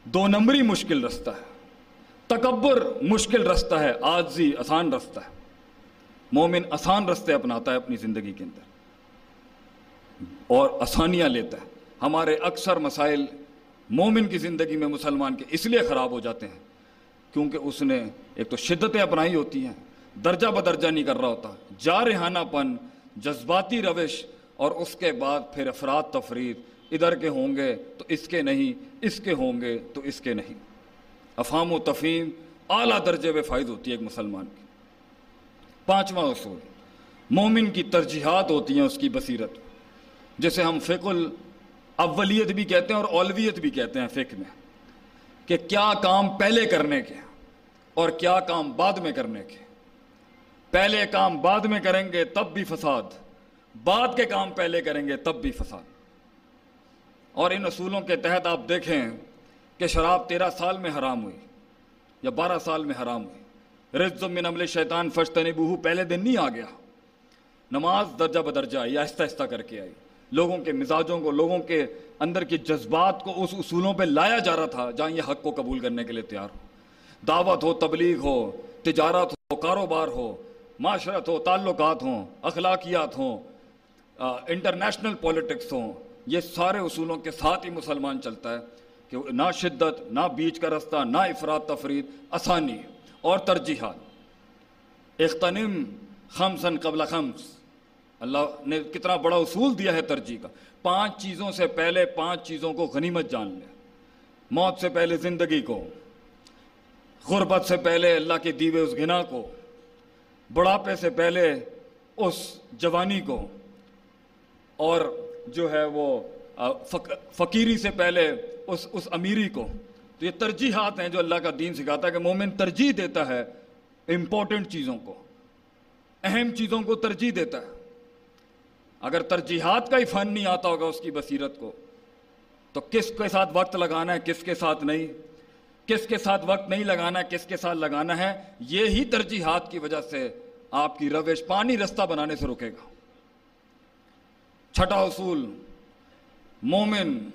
دو نمبری مشکل رستہ ہے۔ تکبر مشکل رستہ ہے، عاجزی آسان رستہ ہے۔ مومن آسان رستے اپناتا ہے اپنی زندگی کے اندر۔ اور آسانیاں لیتا ہے۔ ہمارے اکثر مسائل مومن کی زندگی میں مسلمان کے اس لیے خراب ہو جاتے ہیں کیونکہ اس نے ایک تو شدتیں اپنائی ہوتی ہیں، درجہ بدرجہ نہیں کر رہا ہوتا جارحانہ پن، جذباتی روش اور اس کے بعد پھر افراد تفرید، ادھر کے ہوں گے تو اس کے نہیں، اس کے ہوں گے تو اس کے نہیں۔ افہام و تفہیم اعلیٰ درجے میں فائد ہوتی ہے ایک مسلمان کی۔ پانچواں اصول، مومن کی ترجیحات ہوتی ہیں اس کی بصیرت جیسے ہم فقل اولیت بھی کہتے ہیں اور اولویت بھی کہتے ہیں فقہ میں کہ کیا کام پہلے کرنے کے اور کیا کام بعد میں کرنے کے۔ پہلے کام بعد میں کریں گے تب بھی فساد، بعد کے کام پہلے کریں گے تب بھی فساد۔ اور ان اصولوں کے تحت آپ دیکھیں کہ شراب تیرہ سال میں حرام ہوئی یا بارہ سال میں حرام ہوئی۔ رز من عمل شیطان فشتنی بہو پہلے دن نہیں آ گیا۔ نماز درجہ بدرجہ آئی، آہستہ آہستہ کر کے آئی۔ لوگوں کے مزاجوں کو، لوگوں کے اندر کے جذبات کو اس اصولوں پہ لایا جا رہا تھا جہاں یہ حق کو قبول کرنے کے لیے تیار ہو۔ دعوت ہو، تبلیغ ہو، تجارت ہو، کاروبار ہو، معاشرت ہو، تعلقات ہوں، اخلاقیات ہوں انٹرنیشنل پولیٹکس ہوں، یہ سارے اصولوں کے ساتھ ہی مسلمان چلتا ہے کہ نہ شدت، نہ بیچ کا رستہ، نہ افراد تفرید، آسانی اور ترجیحات۔ اختنم خمسن قبل خمس۔ اللہ نے کتنا بڑا اصول دیا ہے ترجیح کا۔ پانچ چیزوں سے پہلے پانچ چیزوں کو غنیمت جان لے۔ موت سے پہلے زندگی کو۔ غربت سے پہلے اللہ کے دیوے اس گنا کو۔ بڑھاپے سے پہلے اس جوانی کو۔ اور جو ہے وہ فقیری سے پہلے اس اس امیری کو۔ تو یہ ترجیحات ہیں جو اللہ کا دین سکھاتا ہے کہ مومن ترجیح دیتا ہے امپورٹنٹ چیزوں کو۔ اہم چیزوں کو ترجیح دیتا ہے۔ اگر ترجیحات کا ہی فن نہیں آتا ہوگا اس کی بصیرت کو، تو کس کے ساتھ وقت لگانا ہے، کس کے ساتھ نہیں؟ کس کے ساتھ وقت نہیں لگانا ہے، کس کے ساتھ لگانا ہے؟ یہی ترجیحات کی وجہ سے آپ کی روش پانی رستہ بنانے سے رکے گا۔ چھٹا اصول، مومن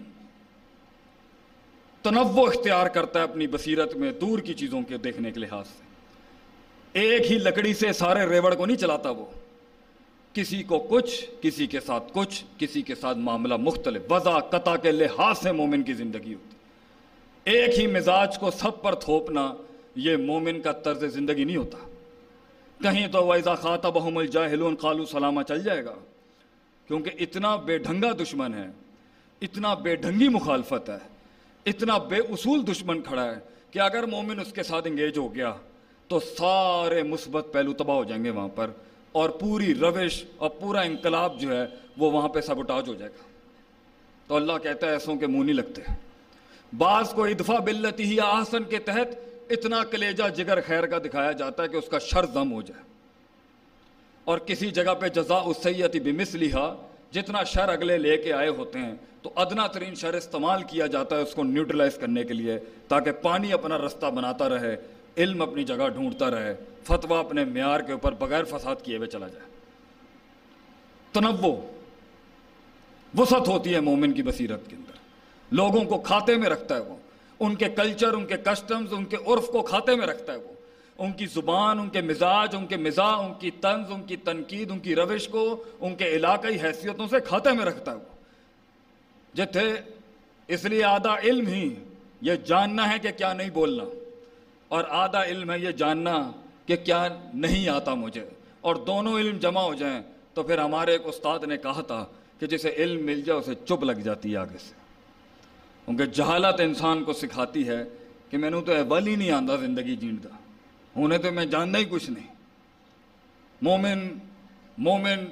تنوع اختیار کرتا ہے اپنی بصیرت میں دور کی چیزوں کے دیکھنے کے لحاظ سے۔ ایک ہی لکڑی سے سارے ریوڑ کو نہیں چلاتا وہ۔ کسی کو کچھ، کسی کے ساتھ کچھ، کسی کے ساتھ معاملہ مختلف وضع قطع کے لحاظ سے مومن کی زندگی ہوتی۔ ایک ہی مزاج کو سب پر تھوپنا، یہ مومن کا طرز زندگی نہیں ہوتا۔ کہیں تو ویزا خاطہ بحم الجاہلون قالو سلامہ چل جائے گا۔ کیونکہ اتنا بے ڈھنگا دشمن ہے، اتنا بے ڈھنگی مخالفت ہے، اتنا بے اصول دشمن کھڑا ہے کہ اگر مومن اس کے ساتھ انگیج ہو گیا تو سارے مثبت پہلو تباہ ہو جائیں گے وہاں پر۔ اور پوری روش اور پورا انقلاب جو ہے وہ وہاں پہ سبٹاج ہو جائے گا۔ تو اللہ کہتا ہے ایسوں کے منہ نہیں لگتے۔ بعض کو ادفا بلتی ہی آسن کے تحت اتنا کلیجہ جگر خیر کا دکھایا جاتا ہے کہ اس کا شر دم ہو جائے۔ اور کسی جگہ پہ جزا اسیتی بمس لہا جتنا شر اگلے لے کے آئے ہوتے ہیں، تو ادنا ترین شر استعمال کیا جاتا ہے اس کو نیوٹرلائز کرنے کے لیے تاکہ پانی اپنا رستہ بناتا رہے۔ علم اپنی جگہ ڈھونڈتا رہے، فتویٰ اپنے معیار کے اوپر بغیر فساد کیے ہوئے چلا جائے۔ تنوع، وسعت ہوتی ہے مومن کی بصیرت کے اندر۔ لوگوں کو کھاتے میں رکھتا ہے وہ۔ ان کے کلچر، ان کے کسٹمز، ان کے عرف کو کھاتے میں رکھتا ہے وہ۔ ان کی زبان، ان کے مزاج، ان کے مزاح، ان کی طنز، ان کی تنقید، ان کی روش کو ان کے علاقائی حیثیتوں سے کھاتے میں رکھتا ہے وہ۔ جتھے اس لیے آدھا علم ہی یہ جاننا ہے کہ کیا نہیں بولنا۔ اور آدھا علم ہے یہ جاننا کہ کیا نہیں آتا مجھے۔ اور دونوں علم جمع ہو جائیں تو پھر ہمارے ایک استاد نے کہا تھا کہ جسے علم مل جائے اسے چپ لگ جاتی ہے آگے سے۔ کیونکہ جہالت انسان کو سکھاتی ہے کہ میں نے تو اول ہی نہیں آتا زندگی جینتا انہیں تو میں جاننا ہی کچھ نہیں۔ مومن مومن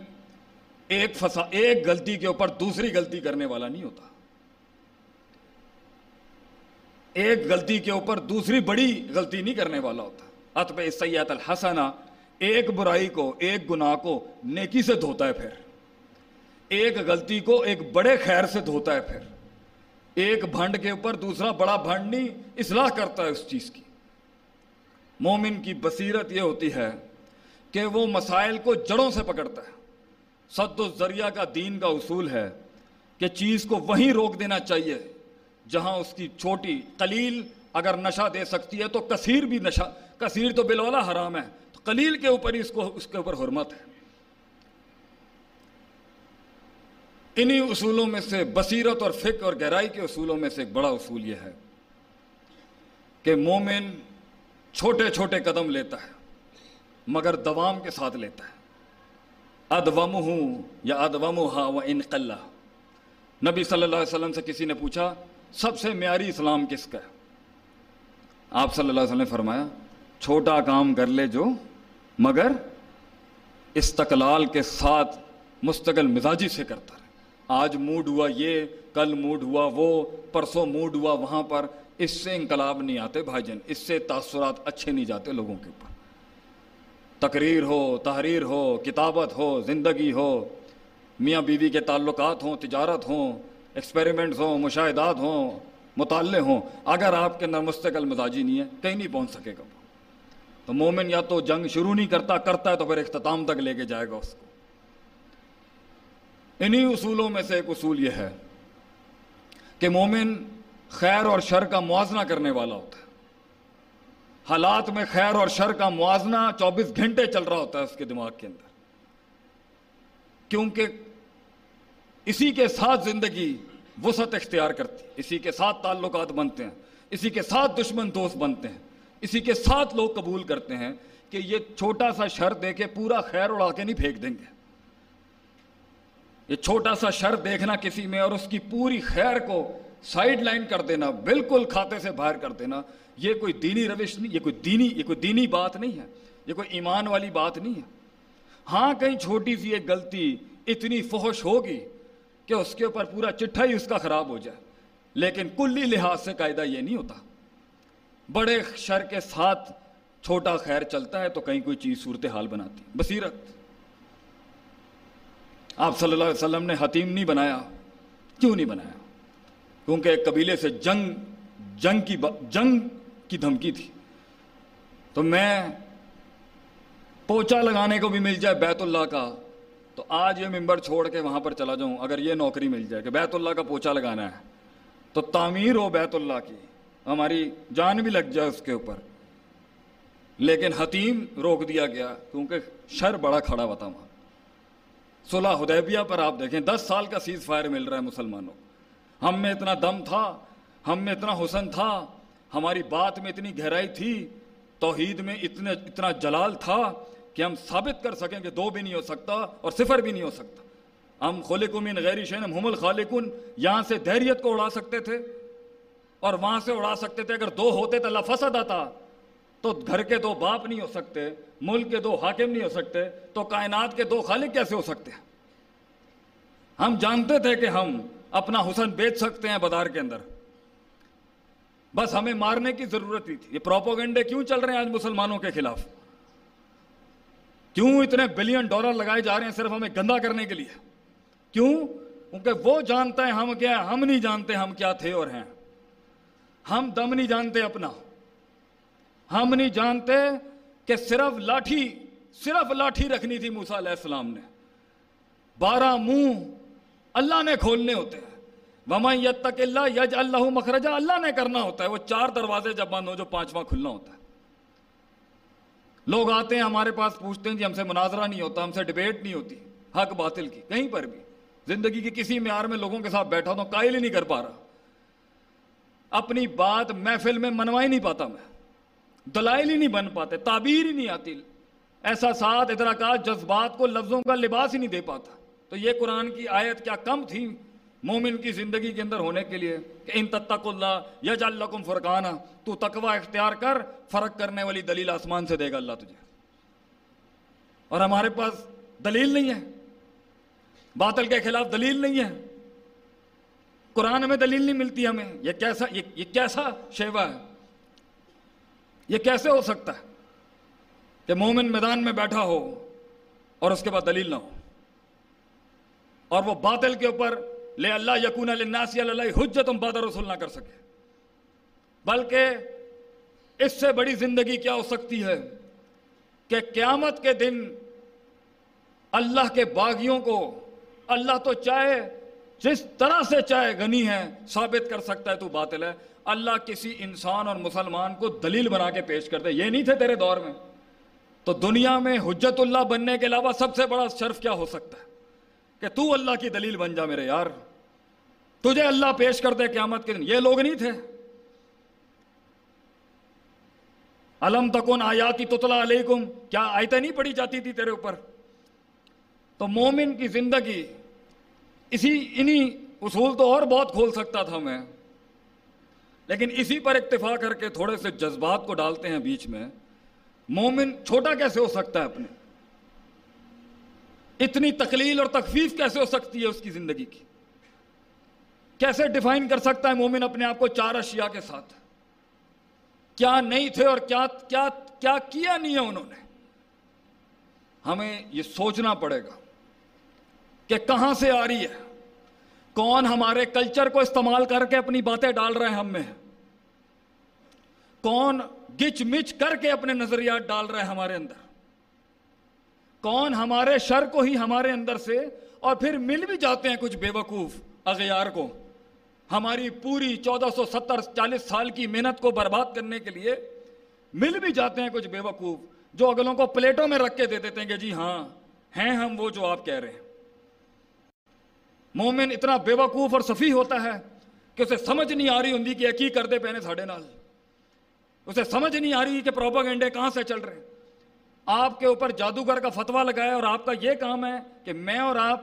ایک فسا، ایک غلطی کے اوپر دوسری غلطی کرنے والا نہیں ہوتا۔ ایک غلطی کے اوپر دوسری بڑی غلطی نہیں کرنے والا ہوتا۔ اتب سید الحسنہ، ایک برائی کو، ایک گناہ کو نیکی سے دھوتا ہے پھر۔ ایک غلطی کو ایک بڑے خیر سے دھوتا ہے پھر۔ ایک بھنڈ کے اوپر دوسرا بڑا بھنڈ نہیں، اصلاح کرتا ہے اس چیز کی۔ مومن کی بصیرت یہ ہوتی ہے کہ وہ مسائل کو جڑوں سے پکڑتا ہے۔ صد و ذریعہ کا دین کا اصول ہے کہ چیز کو وہیں روک دینا چاہیے۔ جہاں اس کی چھوٹی قلیل اگر نشہ دے سکتی ہے تو کثیر بھی نشہ، کثیر تو بلولا حرام ہے۔ تو قلیل کے اوپر ہی اس کو، اس کے اوپر حرمت ہے۔ انہی اصولوں میں سے بصیرت اور فکر اور گہرائی کے اصولوں میں سے ایک بڑا اصول یہ ہے کہ مومن چھوٹے چھوٹے قدم لیتا ہے، مگر دوام کے ساتھ لیتا ہے۔ ادوم ہوں یا ادوم ہا و انقلہ نبی صلی اللہ علیہ وسلم سے کسی نے پوچھا سب سے معیاری اسلام کس کا ہے؟ آپ صلی اللہ علیہ وسلم نے فرمایا، چھوٹا کام کر لے جو، مگر استقلال کے ساتھ مستقل مزاجی سے کرتا رہے۔ آج موڈ ہوا یہ، کل موڈ ہوا وہ، پرسوں موڈ ہوا وہاں پر، اس سے انقلاب نہیں آتے بھائی جن اس سے تاثرات اچھے نہیں جاتے لوگوں کے اوپر۔ تقریر ہو، تحریر ہو، کتابت ہو، زندگی ہو، میاں بیوی کے تعلقات ہوں، تجارت ہوں ایکسپیریمنٹس ہوں، مشاہدات ہوں، مطالعے ہوں، اگر آپ کے اندر مستقل مزاجی نہیں ہے، کہیں نہیں پہنچ سکے گا۔ تو مومن یا تو جنگ شروع نہیں کرتا کرتا ہے تو پھر اختتام تک لے کے جائے گا اس کو۔ انہی اصولوں میں سے ایک اصول یہ ہے کہ مومن خیر اور شر کا موازنہ کرنے والا ہوتا ہے۔ حالات میں خیر اور شر کا موازنہ چوبیس گھنٹے چل رہا ہوتا ہے اس کے دماغ کے اندر۔ کیونکہ اسی کے ساتھ زندگی وسعت اختیار کرتی اسی کے ساتھ تعلقات بنتے ہیں۔ اسی کے ساتھ دشمن دوست بنتے ہیں۔ اسی کے ساتھ لوگ قبول کرتے ہیں کہ یہ چھوٹا سا شر دے کے پورا خیر اڑا کے نہیں پھینک دیں گے۔ یہ چھوٹا سا شر دیکھنا کسی میں اور اس کی پوری خیر کو سائڈ لائن کر دینا، بالکل کھاتے سے باہر کر دینا، یہ کوئی دینی روش نہیں، یہ کوئی دینی، یہ کوئی دینی بات نہیں ہے۔ یہ کوئی ایمان والی بات نہیں ہے۔ ہاں کہیں چھوٹی سی ایک غلطی اتنی فحش ہوگی کہ اس کے اوپر پورا چٹھا ہی اس کا خراب ہو جائے۔ لیکن کلی لحاظ سے قاعدہ یہ نہیں ہوتا۔ بڑے شر کے ساتھ چھوٹا خیر چلتا ہے تو کہیں کوئی چیز صورتحال بناتی بصیرت۔ آپ صلی اللہ علیہ وسلم نے حتیم نہیں بنایا۔ کیوں نہیں بنایا؟ کیونکہ ایک قبیلے سے جنگ جنگ کی جنگ کی دھمکی تھی۔ تو میں پوچا لگانے کو بھی مل جائے بیت اللہ کا۔ تو آج یہ ممبر چھوڑ کے وہاں پر چلا جاؤں، اگر یہ نوکری مل جائے کہ بیت اللہ کا پوچا لگانا ہے، تو تعمیر ہو بیت اللہ کی، ہماری جان بھی لگ جائے اس کے اوپر۔ لیکن حتیم روک دیا گیا، کیونکہ شر بڑا کھڑا ہوا تھا وہاں۔ صلح حدیبیہ پر آپ دیکھیں، دس سال کا سیز فائر مل رہا ہے مسلمانوں ہم میں اتنا دم تھا، ہم میں اتنا حسن تھا، ہماری بات میں اتنی گہرائی تھی، توحید میں اتنے، اتنا جلال تھا کہ ہم ثابت کر سکیں کہ دو بھی نہیں ہو سکتا اور صفر بھی نہیں ہو سکتا۔ ہم خلق من غیر شین ہم الخالقن یہاں سے دہریت کو اڑا سکتے تھے۔ اور وہاں سے اڑا سکتے تھے۔ اگر دو ہوتے تو لفسد آتا۔ تو گھر کے دو باپ نہیں ہو سکتے، ملک کے دو حاکم نہیں ہو سکتے۔ تو کائنات کے دو خالق کیسے ہو سکتے ہیں؟ ہم جانتے تھے کہ ہم اپنا حسن بیچ سکتے ہیں بازار کے اندر۔ بس ہمیں مارنے کی ضرورت ہی تھی۔ یہ پروپوگنڈے کیوں چل رہے ہیں آج مسلمانوں کے خلاف؟ کیوں اتنے بلین ڈالر لگائے جا رہے ہیں صرف ہمیں گندا کرنے کے لیے؟ کیوں؟ کیونکہ وہ جانتا ہے ہم کیا ہے ہم نہیں جانتے ہم کیا تھے اور ہیں۔ ہم دم نہیں جانتے اپنا۔ ہم نہیں جانتے کہ صرف لاٹھی صرف لاٹھی رکھنی تھی موسا علیہ السلام نے۔ بارہ منہ اللہ نے کھولنے ہوتے ہیں۔ وما یت تک اللہ یج اللہ مخرجہ اللہ نے کرنا ہوتا ہے۔ وہ چار دروازے جب بند ہو جو پانچواں کھلنا ہوتا ہے۔ لوگ آتے ہیں، ہمارے پاس پوچھتے ہیں جی ہم سے مناظرہ نہیں ہوتا، ہم سے ڈبیٹ نہیں ہوتی، حق باطل کی، کہیں پر بھی۔ زندگی کی کسی معیار میں لوگوں کے ساتھ بیٹھا تو قائل ہی نہیں کر پا رہا۔ اپنی بات محفل میں منوا ہی نہیں پاتا میں، دلائل ہی نہیں بن پاتے، تعبیر ہی نہیں آتی۔ ایسا ساتھ ادراکات جذبات کو لفظوں کا لباس ہی نہیں دے پاتا۔ تو یہ قرآن کی آیت کیا کم تھی؟ مومن کی زندگی کے اندر ہونے کے لیے کہ ان تتق اللہ یج اللہ فرقانہ تو تقوی اختیار کر، فرق کرنے والی دلیل آسمان سے دے گا اللہ تجھے۔ اور ہمارے پاس دلیل نہیں ہے۔ باطل کے خلاف دلیل نہیں ہے۔ قرآن میں دلیل نہیں ملتی ہمیں۔ یہ کیسا یہ کیسا شیوا ہے؟ یہ کیسے ہو سکتا ہے کہ مومن میدان میں بیٹھا ہو اور اس کے بعد دلیل نہ ہو؟ اور وہ باطل کے اوپر لے اللہ یقون اللہ حجت بادر رسول نہ کر سکے۔ بلکہ اس سے بڑی زندگی کیا ہو سکتی ہے کہ قیامت کے دن اللہ کے باغیوں کو اللہ تو چاہے جس طرح سے چاہے غنی ہے ثابت کر سکتا ہے تو باطل ہے۔ اللہ کسی انسان اور مسلمان کو دلیل بنا کے پیش کر دے۔ یہ نہیں تھے تیرے دور میں۔ تو دنیا میں حجت اللہ بننے کے علاوہ سب سے بڑا شرف کیا ہو سکتا ہے؟ کہ تو اللہ کی دلیل بن جا میرے یار۔ تجھے اللہ پیش کر دے قیامت کے دن۔ یہ لوگ نہیں تھے۔ علم تکن آیاتی تتلا علیکم۔ کیا آیتیں نہیں پڑھی جاتی تھی تیرے اوپر؟ تو مومن کی زندگی اسی، انہی اصول تو اور بہت کھول سکتا تھا میں۔ لیکن اسی پر اکتفا کر کے تھوڑے سے جذبات کو ڈالتے ہیں بیچ میں۔ مومن چھوٹا کیسے ہو سکتا ہے اپنے؟ اتنی تقلیل اور تخفیف کیسے ہو سکتی ہے اس کی زندگی کی؟ کیسے ڈیفائن کر سکتا ہے مومن اپنے آپ کو چار اشیاء کے ساتھ؟ کیا نہیں تھے اور کیا کیا کیا کیا نہیں ہے انہوں نے؟ ہمیں یہ سوچنا پڑے گا کہ کہاں سے آ رہی ہے؟ کون ہمارے کلچر کو استعمال کر کے اپنی باتیں ڈال رہے ہیں ہم میں؟ کون گچ مچ کر کے اپنے نظریات ڈال رہے ہیں ہمارے اندر؟ کون ہمارے شر کو ہی ہمارے اندر سے اور پھر مل بھی جاتے ہیں کچھ بے وقوف اغیار کو۔ ہماری پوری چودہ سو ستر چالیس سال کی محنت کو برباد کرنے کے لیے مل بھی جاتے ہیں کچھ بے وقوف جو اگلوں کو پلیٹوں میں رکھ کے دے دیتے ہیں کہ جی ہاں ہیں ہم وہ جو آپ کہہ رہے ہیں۔ مومن اتنا بے وقوف اور صفی ہوتا ہے کہ اسے سمجھ نہیں آ رہی ہوں کہ کی کر دے پہنے ساڑھے نال۔ اسے سمجھ نہیں آ رہی کہ پروپاگنڈے کہاں سے چل رہے آپ کے اوپر جادوگر کا فتویٰ لگائے اور آپ کا یہ کام ہے کہ میں اور آپ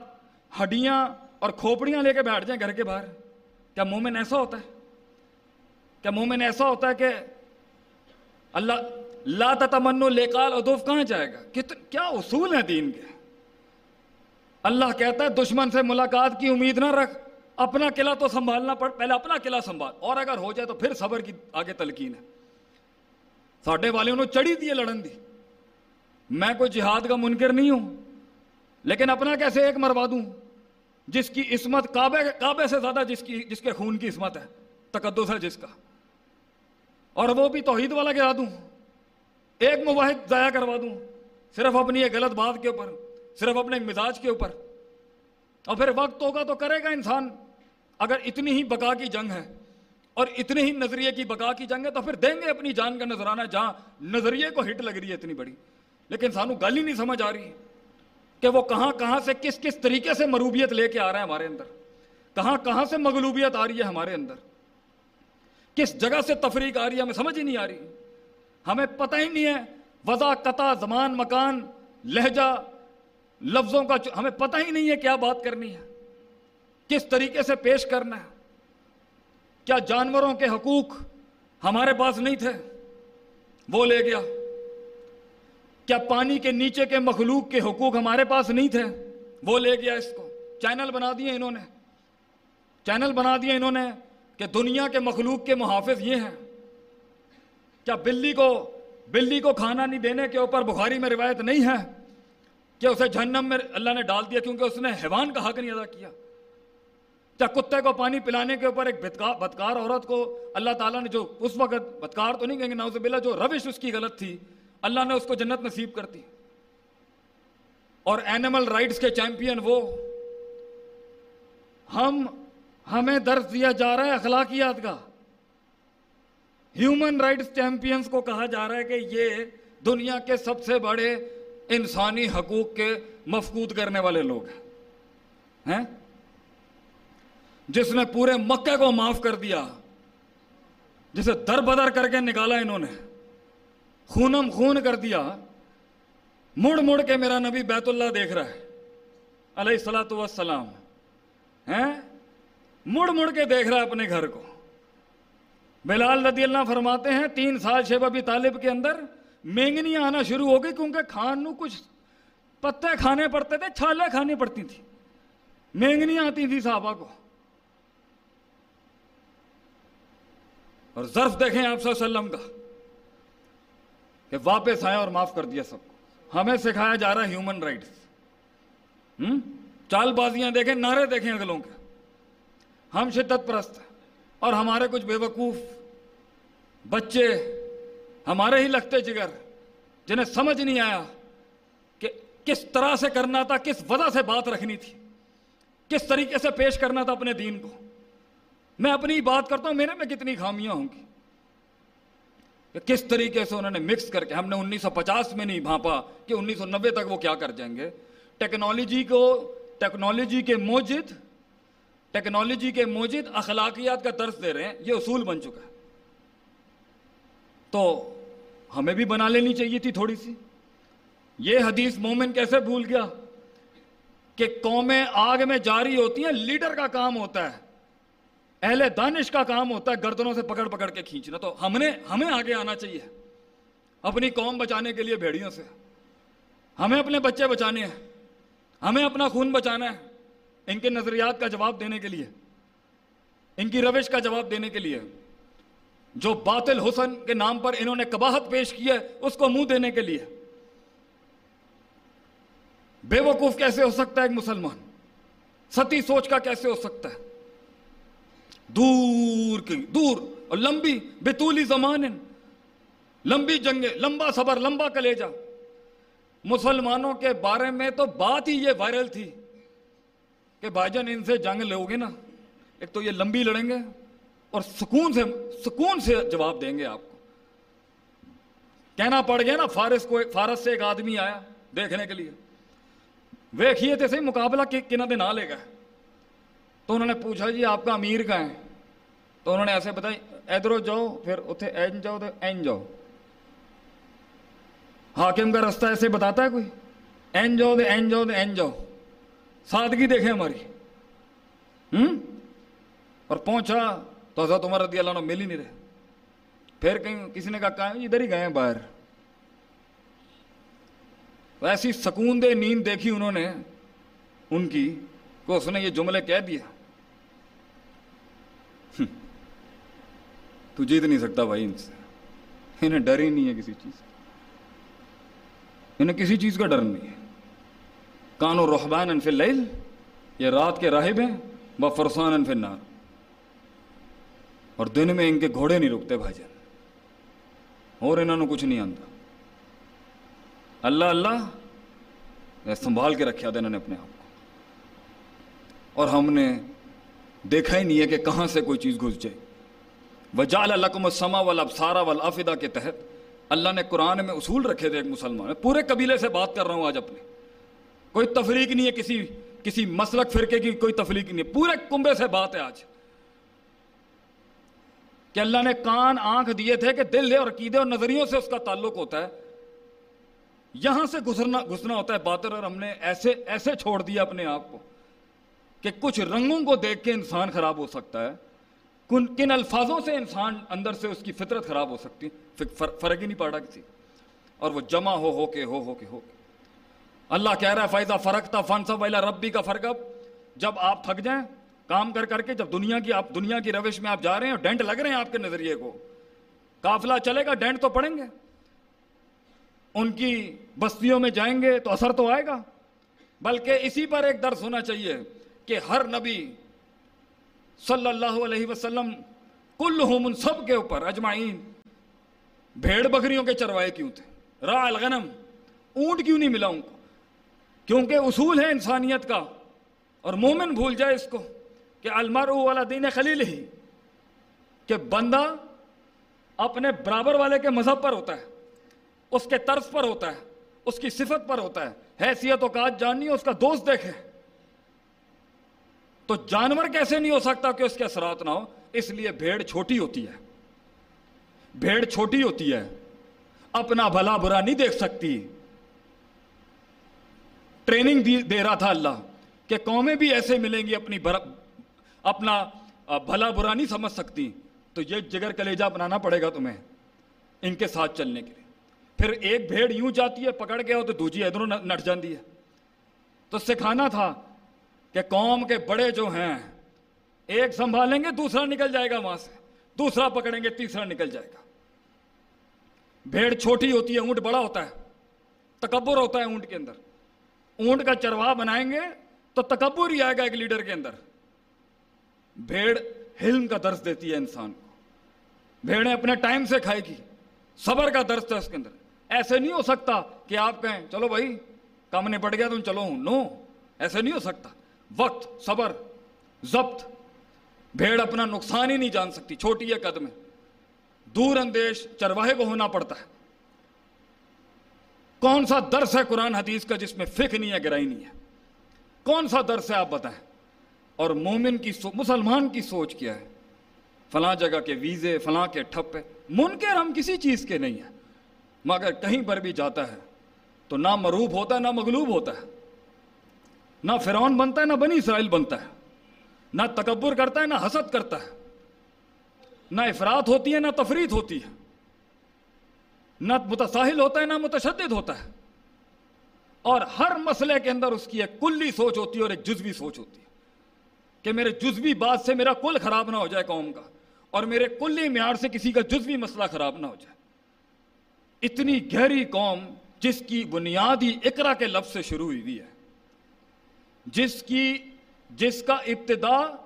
ہڈیاں اور کھوپڑیاں لے کے بیٹھ جائیں گھر کے باہر۔ کیا مومن ایسا ہوتا ہے؟ کیا مومن ایسا ہوتا ہے کہ اللہ لا تتمنو لیکال ادوف کہاں جائے گا؟ کیا اصول ہیں دین کے؟ اللہ کہتا ہے دشمن سے ملاقات کی امید نہ رکھ، اپنا قلعہ تو سنبھالنا پڑ پہلے اپنا قلعہ سنبھال۔ اور اگر ہو جائے تو پھر صبر کی آگے تلقین ہے۔ ساڈے والے انہوں چڑھی دی لڑن دی۔ میں کوئی جہاد کا منکر نہیں ہوں، لیکن اپنا کیسے ایک مروا دوں؟ جس کی عصمت کعبے کعبے سے زیادہ جس کی، جس کے خون کی عصمت ہے، تقدس ہے جس کا۔ اور وہ بھی توحید والا گرا دوں۔ ایک مواحد ضائع کروا دوں، صرف اپنی ایک غلط بات کے اوپر، صرف اپنے مزاج کے اوپر۔ اور پھر وقت ہوگا تو کرے گا انسان۔ اگر اتنی ہی بقا کی جنگ ہے، اور اتنے ہی نظریے کی بقا کی جنگ ہے، تو پھر دیں گے اپنی جان کا نظرانہ جہاں نظریے کو ہٹ لگ رہی ہے اتنی بڑی۔ لیکن سانو گل ہی نہیں سمجھ آ رہی کہ وہ کہاں کہاں سے کس کس طریقے سے مروبیت لے کے آ رہا ہے ہمارے اندر؟ کہاں کہاں سے مغلوبیت آ رہی ہے ہمارے اندر؟ کس جگہ سے تفریق آ رہی ہے ہمیں سمجھ ہی نہیں آ رہی۔ ہمیں پتہ ہی نہیں ہے وضع، قطع، زمان، مکان، لہجہ، لفظوں کا ہمیں پتہ ہی نہیں ہے کیا بات کرنی ہے، کس طریقے سے پیش کرنا ہے۔ کیا جانوروں کے حقوق ہمارے پاس نہیں تھے؟ وہ لے گیا۔ کیا پانی کے نیچے کے مخلوق کے حقوق ہمارے پاس نہیں تھے؟ وہ لے گیا اس کو۔ چینل بنا دیے انہوں نے۔ چینل بنا دیے انہوں نے کہ دنیا کے مخلوق کے محافظ یہ ہیں۔ کیا بلی کو بلی کو کھانا نہیں دینے کے اوپر بخاری میں روایت نہیں ہے کہ اسے جہنم میں اللہ نے ڈال دیا کیونکہ اس نے حیوان کا حق نہیں ادا کیا؟ کیا کتے کو پانی پلانے کے اوپر ایک بدکار عورت کو اللہ تعالیٰ نے جو اس وقت بدکار تو نہیں کہیں گے ناؤز بلا جو روش اس کی غلط تھی اللہ نے اس کو جنت نصیب کر دی۔ اور اینیمل رائٹس کے چیمپئن وہ۔ ہم، ہمیں درس دیا جا رہا ہے اخلاقیات کا ہیومن رائٹس چیمپئنس کو کہا جا رہا ہے کہ یہ دنیا کے سب سے بڑے انسانی حقوق کے مفقود کرنے والے لوگ ہیں۔ جس نے پورے مکے کو معاف کر دیا، جسے در بدر کر کے نکالا انہوں نے۔ خونم خون کر دیا۔ مڑ مڑ کے میرا نبی بیت اللہ دیکھ رہا ہے۔ علیہ السلاۃ وسلام مڑ مڑ کے دیکھ رہا ہے اپنے گھر کو۔ بلال رضی اللہ فرماتے ہیں، تین سال شیب ابھی طالب کے اندر مینگنیاں آنا شروع ہو گئی کیونکہ کھان نو کچھ پتے کھانے پڑتے تھے چھالیں کھانی پڑتی تھی۔ مینگنیاں آتی تھی صحابہ کو۔ اور ظرف دیکھیں آپ صلی اللہ علیہ وسلم کا۔ کہ واپس آئے اور معاف کر دیا سب کو۔ ہمیں سکھایا جا رہا ہے ہیومن رائٹس چال بازیاں دیکھیں، نعرے دیکھیں اگلوں کے۔ ہم شدت پرست ہیں اور ہمارے کچھ بے وقوف بچے ہمارے ہی لگتے جگر جنہیں سمجھ نہیں آیا کہ کس طرح سے کرنا تھا، کس وجہ سے بات رکھنی تھی، کس طریقے سے پیش کرنا تھا اپنے دین کو۔ میں اپنی بات کرتا ہوں، میرے میں کتنی خامیاں ہوں گی؟ کہ کس طریقے سے انہوں نے مکس کر کے ہم نے انیس سو پچاس میں نہیں بھانپا کہ انیس سو نوے تک وہ کیا کر جائیں گے۔ ٹیکنالوجی کو ٹیکنالوجی کے موجد ٹیکنالوجی کے موجد اخلاقیات کا درس دے رہے ہیں، یہ اصول بن چکا ہے۔ تو ہمیں بھی بنا لینی چاہیے تھی تھوڑی سی۔ یہ حدیث مومن کیسے بھول گیا کہ قومیں آگ میں جاری ہوتی ہیں، لیڈر کا کام ہوتا ہے۔ اہل دانش کا کام ہوتا ہے گردنوں سے پکڑ پکڑ کے کھینچنا، تو ہم نے ہمیں آگے آنا چاہیے۔ اپنی قوم بچانے کے لیے بھیڑیوں سے۔ ہمیں اپنے بچے بچانے ہیں۔ ہمیں اپنا خون بچانا ہے ان کے نظریات کا جواب دینے کے لیے۔ ان کی روش کا جواب دینے کے لیے۔ جو باطل حسن کے نام پر انہوں نے کباہت پیش کی ہے، اس کو منہ دینے کے لیے۔ بے وقوف کیسے ہو سکتا ہے ایک مسلمان؟ ستی سوچ کا کیسے ہو سکتا ہے؟ دور کی دور اور لمبی بتولی زمان لمبی جنگیں، لمبا صبر، لمبا کلیجا مسلمانوں کے بارے میں تو بات ہی یہ وائرل تھی کہ بھائی جان، ان سے جنگ لو گے نا۔ ایک تو یہ لمبی لڑیں گے اور سکون سے سکون سے جواب دیں گے آپ کو۔ کہنا پڑ گیا نا، فارس کو، فارس سے ایک آدمی آیا دیکھنے کے لیے۔ ویکھیے تھے صحیح مقابلہ کنہ دن آ لے گا تو انہوں نے پوچھا جی آپ کا امیر کا ہے؟ تو انہوں نے ایسے بتائی ادھر جاؤ، پھر اتنے این جاؤ تو این جاؤ۔ حاکم کا رستہ ایسے بتاتا ہے کوئی؟ این جاؤ دے این جاؤ دے این جاؤ۔ سادگی دیکھیں ہماری۔ ہوں اور پہنچا تو حضرت عمر رضی اللہ عنہ مل ہی نہیں رہے۔ پھر کہیں کسی نے کہا کہاں ادھر ہی گئے ہیں باہر۔ ایسی سکون دے نیند دیکھی انہوں نے، ان کی کو اس نے یہ جملے کہہ دیا تو جیت نہیں سکتا بھائی ان سے۔ انہیں ڈر ہی نہیں ہے کسی چیز کا۔ انہیں کسی چیز کا ڈر نہیں ہے۔ کان و رحبان انف اللیل، یہ رات کے راہب ہیں وہ فرسان انف النار اور دن میں ان کے گھوڑے نہیں رکتے بھائی جان۔ اور انہوں نے کچھ نہیں آتا اللہ اللہ سنبھال کے رکھا تھا انہوں نے اپنے آپ کو۔ اور ہم نے دیکھا ہی نہیں ہے کہ کہاں سے کوئی چیز گھس جائے۔ وجال القم السما والابصار والافدہ کے تحت اللہ نے قرآن میں اصول رکھے تھے ایک مسلمان پورے قبیلے سے بات کر رہا ہوں آج اپنے کوئی تفریق نہیں ہے کسی کسی مسلک فرقے کی، کوئی تفریق نہیں ہے۔ پورے کنبے سے بات ہے آج۔ کہ اللہ نے کان، آنکھ دیے تھے کہ دل ہے اور عقیدے اور نظریوں سے اس کا تعلق ہوتا ہے۔ یہاں سے گزرنا، گھسنا ہوتا ہے باطر، اور ہم نے ایسے ایسے چھوڑ دیا اپنے آپ کو کہ کچھ رنگوں کو دیکھ کے انسان خراب ہو سکتا ہے۔ کن کن الفاظوں سے انسان اندر سے اس کی فطرت خراب ہو سکتی فرق ہی نہیں پڑا کسی۔ اور وہ جمع ہو ہو کے ہو ہو کے ہو اللہ کہہ رہا ہے فائدہ فرق تھا فن سب ربی کا فرق اب جب آپ تھک جائیں، کام کر کر کے جب دنیا کی آپ دنیا کی روش میں آپ جا رہے ہیں ڈینٹ لگ رہے ہیں آپ کے نظریے کو قافلہ چلے گا ڈینٹ تو پڑیں گے۔ ان کی بستیوں میں جائیں گے تو اثر تو آئے گا۔ بلکہ اسی پر ایک درس ہونا چاہیے کہ ہر نبی صلی اللہ علیہ وسلم کل ان سب کے اوپر اجمعین، بھیڑ بکریوں کے چروائے کیوں تھے؟ را الغنم، اونٹ کیوں نہیں ملا ان کو؟ کیونکہ اصول ہے انسانیت کا، اور مومن بھول جائے اس کو کہ المر والا دین خلیل ہی کہ بندہ اپنے برابر والے کے مذہب پر ہوتا ہے، اس کے طرز پر ہوتا ہے، اس کی صفت پر ہوتا ہے، حیثیت و کاج جاننی اس کا دوست دیکھے۔ تو جانور کیسے نہیں ہو سکتا کہ اس کے اثرات نہ ہو اس لیے بھیڑ چھوٹی ہوتی ہے۔ بھیڑ چھوٹی ہوتی ہے۔ اپنا بھلا برا نہیں دیکھ سکتی۔ ٹریننگ دے رہا تھا اللہ کہ قومیں بھی ایسے ملیں گی، اپنی بھر... اپنا بھلا برا نہیں سمجھ سکتی۔ تو یہ جگر کلیجہ بنانا پڑے گا تمہیں ان کے ساتھ چلنے کے لیے۔ پھر ایک بھیڑ یوں جاتی ہے، پکڑ کے ہو تو دوجی ادھروں نٹ جاتی ہے۔ تو سکھانا تھا کہ قوم کے بڑے جو ہیں، ایک سنبھالیں گے، دوسرا نکل جائے گا وہاں سے۔ دوسرا پکڑیں گے، تیسرا نکل جائے گا۔ بھیڑ چھوٹی ہوتی ہے، اونٹ بڑا ہوتا ہے۔ تکبر ہوتا ہے اونٹ کے اندر۔ اونٹ کا چرواہ بنائیں گے تو تکبر ہی آئے گا ایک لیڈر کے اندر۔ بھیڑ حلم کا درس دیتی ہے انسان کو۔ بھیڑیں اپنے ٹائم سے کھائے گی صبر کا درس ہے اس کے اندر۔ ایسے نہیں ہو سکتا کہ آپ کہیں، چلو بھائی، کام نہیں گیا، تم چلو۔ ہوں نو، ایسے نہیں ہو سکتا۔ وقت، صبر، ضبط۔ بھیڑ اپنا نقصان ہی نہیں جان سکتی، چھوٹی ہے قدم دور اندیش چرواہے کو ہونا پڑتا ہے۔ کون سا درس ہے قرآن حدیث کا جس میں فکر نہیں ہے، گرائی نہیں ہے؟ کون سا درس ہے، آپ بتائیں۔ اور مومن کی سو، مسلمان کی سوچ کیا ہے؟ فلاں جگہ کے ویزے، فلاں کے ٹھپ منکر ہم کسی چیز کے نہیں ہیں۔ مگر کہیں پر بھی جاتا ہے تو نہ مروب ہوتا ہے نہ مغلوب ہوتا ہے۔ نہ فرعون بنتا ہے، نہ بنی اسرائیل بنتا ہے۔ نہ تکبر کرتا ہے، نہ حسد کرتا ہے۔ نہ افراد ہوتی ہے، نہ تفریح ہوتی ہے۔ نہ متساہل ہوتا ہے، نہ متشدد ہوتا ہے۔ اور ہر مسئلے کے اندر اس کی ایک کلی سوچ ہوتی ہے اور ایک جزوی سوچ ہوتی ہے کہ میرے جزوی بات سے میرا کل خراب نہ ہو جائے قوم کا، اور میرے کلی معیار سے کسی کا جزوی مسئلہ خراب نہ ہو جائے۔ اتنی گہری قوم جس کی بنیادی اقرا کے لفظ سے شروع ہوئی ہے۔ جس کی جس کا ابتدا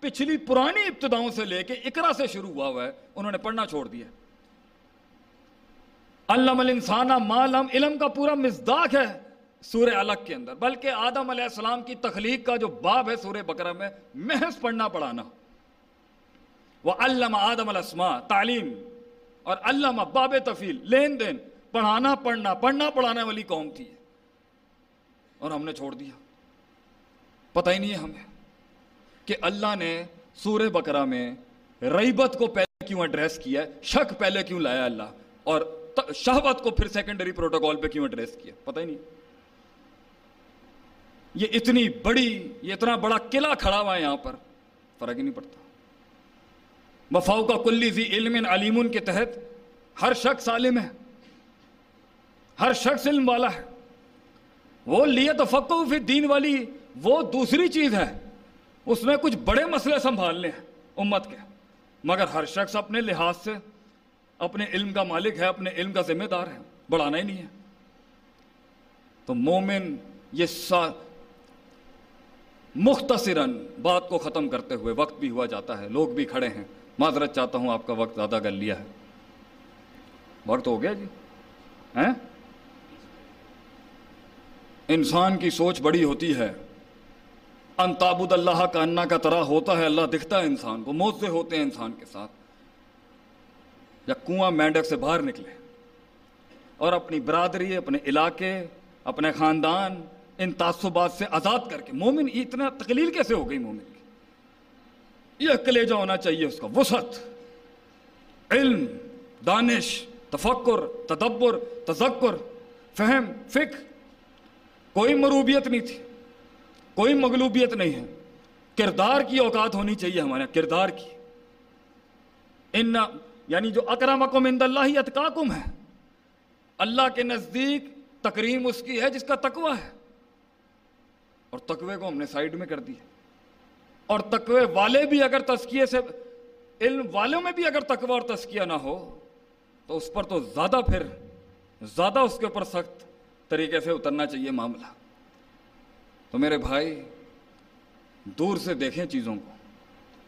پچھلی پرانی ابتداؤں سے لے کے اقرا سے شروع ہوا ہوا ہے، انہوں نے پڑھنا چھوڑ دیا علم الانسانہ مالم علم کا پورا مزداق ہے سورہ الگ کے اندر، بلکہ آدم علیہ السلام کی تخلیق کا جو باب ہے سورہ بکرہ میں، محض پڑھنا پڑھانا۔ وہ علم آدم الاسماء، تعلیم، اور علامہ باب تفیل، لین دین، پڑھانا، پڑھنا پڑھنا، پڑھانے والی قوم تھی۔ اور ہم نے چھوڑ دیا۔ پتہ ہی نہیں ہے ہمیں کہ اللہ نے سورہ بکرا میں ریبت کو پہلے کیوں ایڈریس کیا ہے؟ شک پہلے کیوں لایا اللہ؟ اور ت- شہوت کو پھر سیکنڈری پروٹوکول پہ کیوں ایڈریس کیا؟ پتہ ہی نہیں۔ یہ اتنی بڑی، یہ اتنا بڑا قلعہ کھڑا ہوا ہے یہاں پر، فرق ہی نہیں پڑتا۔ وفاؤ کا کلی زی علم علیمن کے تحت ہر شخص عالم ہے۔ ہر شخص علم والا ہے۔ وہ لیے تو فقو فی دین والی وہ دوسری چیز ہے، اس میں کچھ بڑے مسئلے سنبھالنے ہیں امت کے۔ مگر ہر شخص اپنے لحاظ سے اپنے علم کا مالک ہے، اپنے علم کا ذمہ دار ہے، بڑھانا ہی نہیں ہے۔ تو مومن یہ سا مختصراً بات کو ختم کرتے ہوئے وقت بھی ہوا جاتا ہے، لوگ بھی کھڑے ہیں۔ معذرت چاہتا ہوں، آپ کا وقت زیادہ کر لیا ہے۔ وقت ہو گیا جی؟ ہیں؟ انسان کی سوچ بڑی ہوتی ہے۔ انتابد اللہ کا انا کا طرح ہوتا ہے، اللہ دکھتا ہے انسان کو، موزے ہوتے ہیں انسان کے ساتھ۔ یا کنواں مینڈک سے باہر نکلے۔ اور اپنی برادری، اپنے علاقے، اپنے خاندان ان تعصبات سے آزاد کر کے، مومن اتنا تقلیل کیسے ہو گئی مومن کی؟ یہ کلیجہ ہونا چاہیے اس کا وسعت، علم، دانش، تفکر، تدبر، تذکر، فہم، فکر۔ کوئی مروبیت نہیں تھی۔ کوئی مغلوبیت نہیں ہے۔ کردار کی اوقات ہونی چاہیے ہمارے یہاں، کردار کی۔ ان یعنی جو اکرمکم عند اللہ اتقاکم ہے، اللہ کے نزدیک تکریم اس کی ہے جس کا تقوی ہے۔ اور تقوی کو ہم نے سائڈ میں کر دیا اور تقوی والے بھی اگر تزکیے سے، علم والوں میں بھی اگر تقوی اور تزکیہ نہ ہو، تو اس پر تو زیادہ پھر، زیادہ اس کے اوپر سخت طریقے سے اترنا چاہیے معاملہ۔ تو میرے بھائی، دور سے دیکھیں چیزوں کو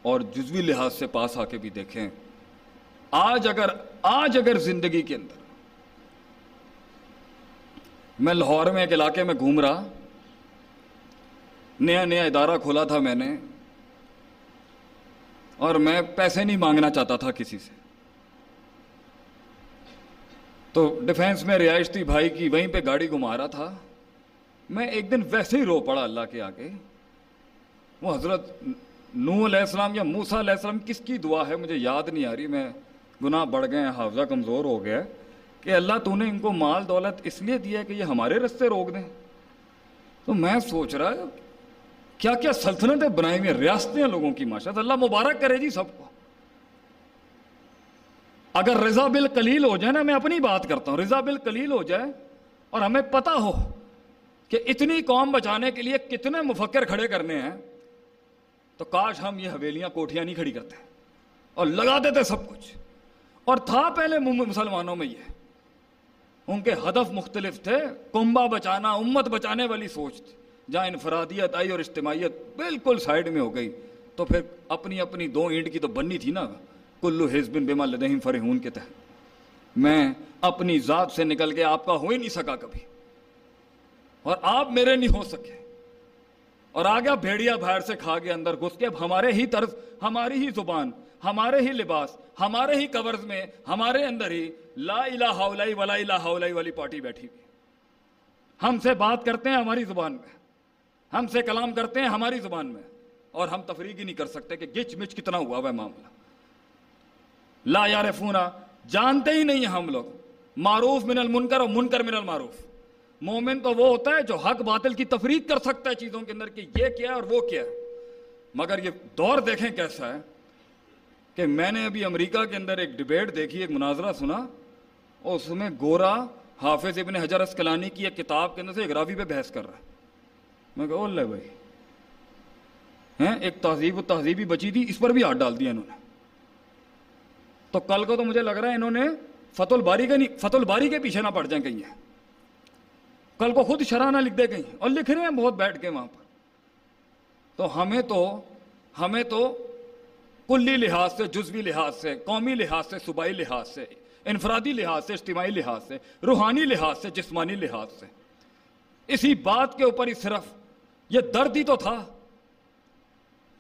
اور جزوی لحاظ سے پاس آ کے بھی دیکھیں۔ آج اگر آج اگر زندگی کے اندر میں لاہور میں ایک علاقے میں گھوم رہا، نیا نیا ادارہ کھولا تھا میں نے اور میں پیسے نہیں مانگنا چاہتا تھا کسی سے۔ تو ڈیفینس میں رہائش تھی بھائی کی، وہیں پہ گاڑی گھما رہا تھا۔ میں ایک دن ویسے ہی رو پڑا اللہ کے آگے۔ وہ حضرت نو علیہ السلام یا موسا علیہ السلام کس کی دعا ہے؟ مجھے یاد نہیں آ رہی۔ میں گناہ بڑھ گئے ہیں، حافظہ کمزور ہو گیا کہ اللہ تو نے ان کو مال دولت اس لیے دیا کہ یہ ہمارے رستے روک دیں۔ تو میں سوچ رہا کیا کیا سلطنتیں بنائی ہوئی ہیں؟ ریاستیں لوگوں کی ماشاء اللہ مبارک کرے جی سب کو۔ اگر رضا بل کلیل ہو جائے نا، میں اپنی بات کرتا ہوں، رضا بل کلیل ہو جائے اور ہمیں پتا ہو کہ اتنی قوم بچانے کے لیے کتنے مفکر کھڑے کرنے ہیں، تو کاش ہم یہ حویلیاں کوٹھیاں نہیں کھڑی کرتے اور لگا دیتے سب کچھ۔ اور تھا پہلے مسلمانوں میں یہ۔ ان کے ہدف مختلف تھے کنبا بچانا، امت بچانے والی سوچ تھی۔ جہاں انفرادیت آئی اور اجتماعیت بالکل سائڈ میں ہو گئی، تو پھر اپنی اپنی دو اینٹ کی تو بننی تھی نا۔ کلو حزبن بما لدہم فرحون کے تحت۔ میں اپنی ذات سے نکل کے آپ کا ہو ہی نہیں سکا کبھی۔ اور آپ میرے نہیں ہو سکے۔ اور آ گیا بھیڑیا باہر سے کھا گیا اندر گھس کے اب ہمارے ہی طرز، ہماری ہی زبان، ہمارے ہی لباس، ہمارے ہی کورز میں، ہمارے اندر ہی لا الہ اولائی ولا الہ اولائی والی پارٹی بیٹھی ہوئی۔ ہم سے بات کرتے ہیں ہماری زبان میں۔ ہم سے کلام کرتے ہیں ہماری زبان میں۔ اور ہم تفریق ہی نہیں کر سکتے کہ گچ مچ کتنا ہوا ہوا ہے معاملہ۔ لا یارفونا جانتے ہی نہیں ہیں ہم لوگ۔ معروف من المنکر اور منکر من المعروف۔ مومن تو وہ ہوتا ہے جو حق باطل کی تفریق کر سکتا ہے چیزوں کے اندر کہ یہ کیا ہے اور وہ کیا ہے۔ مگر یہ دور دیکھیں کیسا ہے کہ میں نے ابھی امریکہ کے اندر ایک ڈبیٹ دیکھی، ایک مناظرہ سنا اور اس میں گورا حافظ ابن حجر اسکلانی کی ایک کتاب کے اندر سے ایک راوی پہ بحث کر رہا ہے۔ میں کہا اللہ بھائی۔ ہیں ایک تہذیب و تہذیبی بچی تھی، اس پر بھی ہاتھ ڈال دیا انہوں نے۔ تو کل کو تو مجھے لگ رہا ہے انہوں نے فت الباری کے نہیں فت الباری کے پیچھے نہ پڑ جائیں کہیں۔ کل کو خود شرح نہ لکھ دے کہیں اور لکھ رہے ہیں بہت بیٹھ کے وہاں پر۔ تو ہمیں تو ہمیں تو کلی لحاظ سے، جزوی لحاظ سے، قومی لحاظ سے، صوبائی لحاظ سے، انفرادی لحاظ سے، اجتماعی لحاظ سے، روحانی لحاظ سے، جسمانی لحاظ سے۔ اسی بات کے اوپر ہی صرف یہ درد ہی تو تھا۔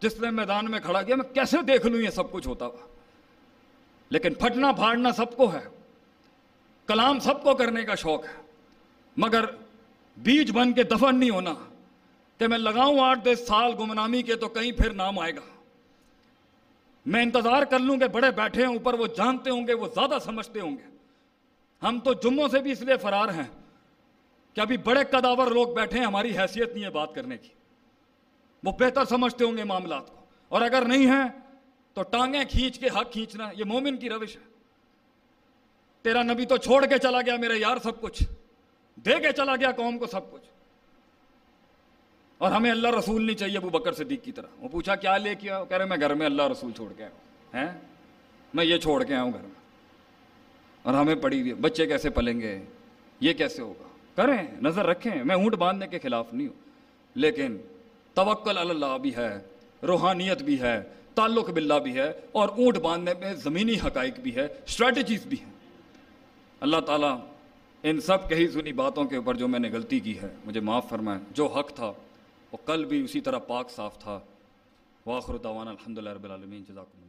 جس نے میدان میں کھڑا کیا، میں کیسے دیکھ لوں یہ سب کچھ ہوتا ہوا؟ لیکن پھٹنا پھاڑنا سب کو ہے۔ کلام سب کو کرنے کا شوق ہے۔ مگر بیج بن کے دفن نہیں ہونا۔ کہ میں لگاؤں آٹھ دس سال گمنامی کے تو کہیں پھر نام آئے گا۔ میں انتظار کر لوں کہ بڑے بیٹھے ہیں اوپر وہ جانتے ہوں گے، وہ زیادہ سمجھتے ہوں گے۔ ہم تو جمعوں سے بھی اس لیے فرار ہیں کہ ابھی بڑے قداور لوگ بیٹھے ہیں، ہماری حیثیت نہیں ہے بات کرنے کی۔ وہ بہتر سمجھتے ہوں گے معاملات کو۔ اور اگر نہیں ہیں، تو ٹانگیں کھینچ کے حق کھینچنا، یہ مومن کی روش ہے۔ تیرا نبی تو چھوڑ کے چلا گیا، میرے یار سب کچھ۔ دے کے چلا گیا قوم کو سب کچھ۔ اور ہمیں اللہ رسول نہیں چاہیے ابو بکر صدیق کی طرح۔ وہ پوچھا، کیا لے کے آؤ؟ کہہ رہے، میں گھر میں اللہ رسول چھوڑ کے آؤں ہیں؟ میں یہ چھوڑ کے آؤں گھر میں۔ اور ہمیں پڑی ہوئی بچے کیسے پلیں گے؟ یہ کیسے ہوگا؟ کریں، نظر رکھیں۔ میں اونٹ باندھنے کے خلاف نہیں ہوں۔ لیکن توکل اللہ بھی ہے، روحانیت بھی ہے، تعلق باللہ بھی ہے، اور اونٹ باندھنے میں زمینی حقائق بھی ہے اسٹریٹجیز بھی ہیں۔ اللہ تعالیٰ ان سب کہی سنی باتوں کے اوپر جو میں نے غلطی کی ہے، مجھے معاف فرمائیں، جو حق تھا وہ کل بھی اسی طرح پاک صاف تھا۔ واخر دعوانا الحمد للہ رب العالمین، جزاکم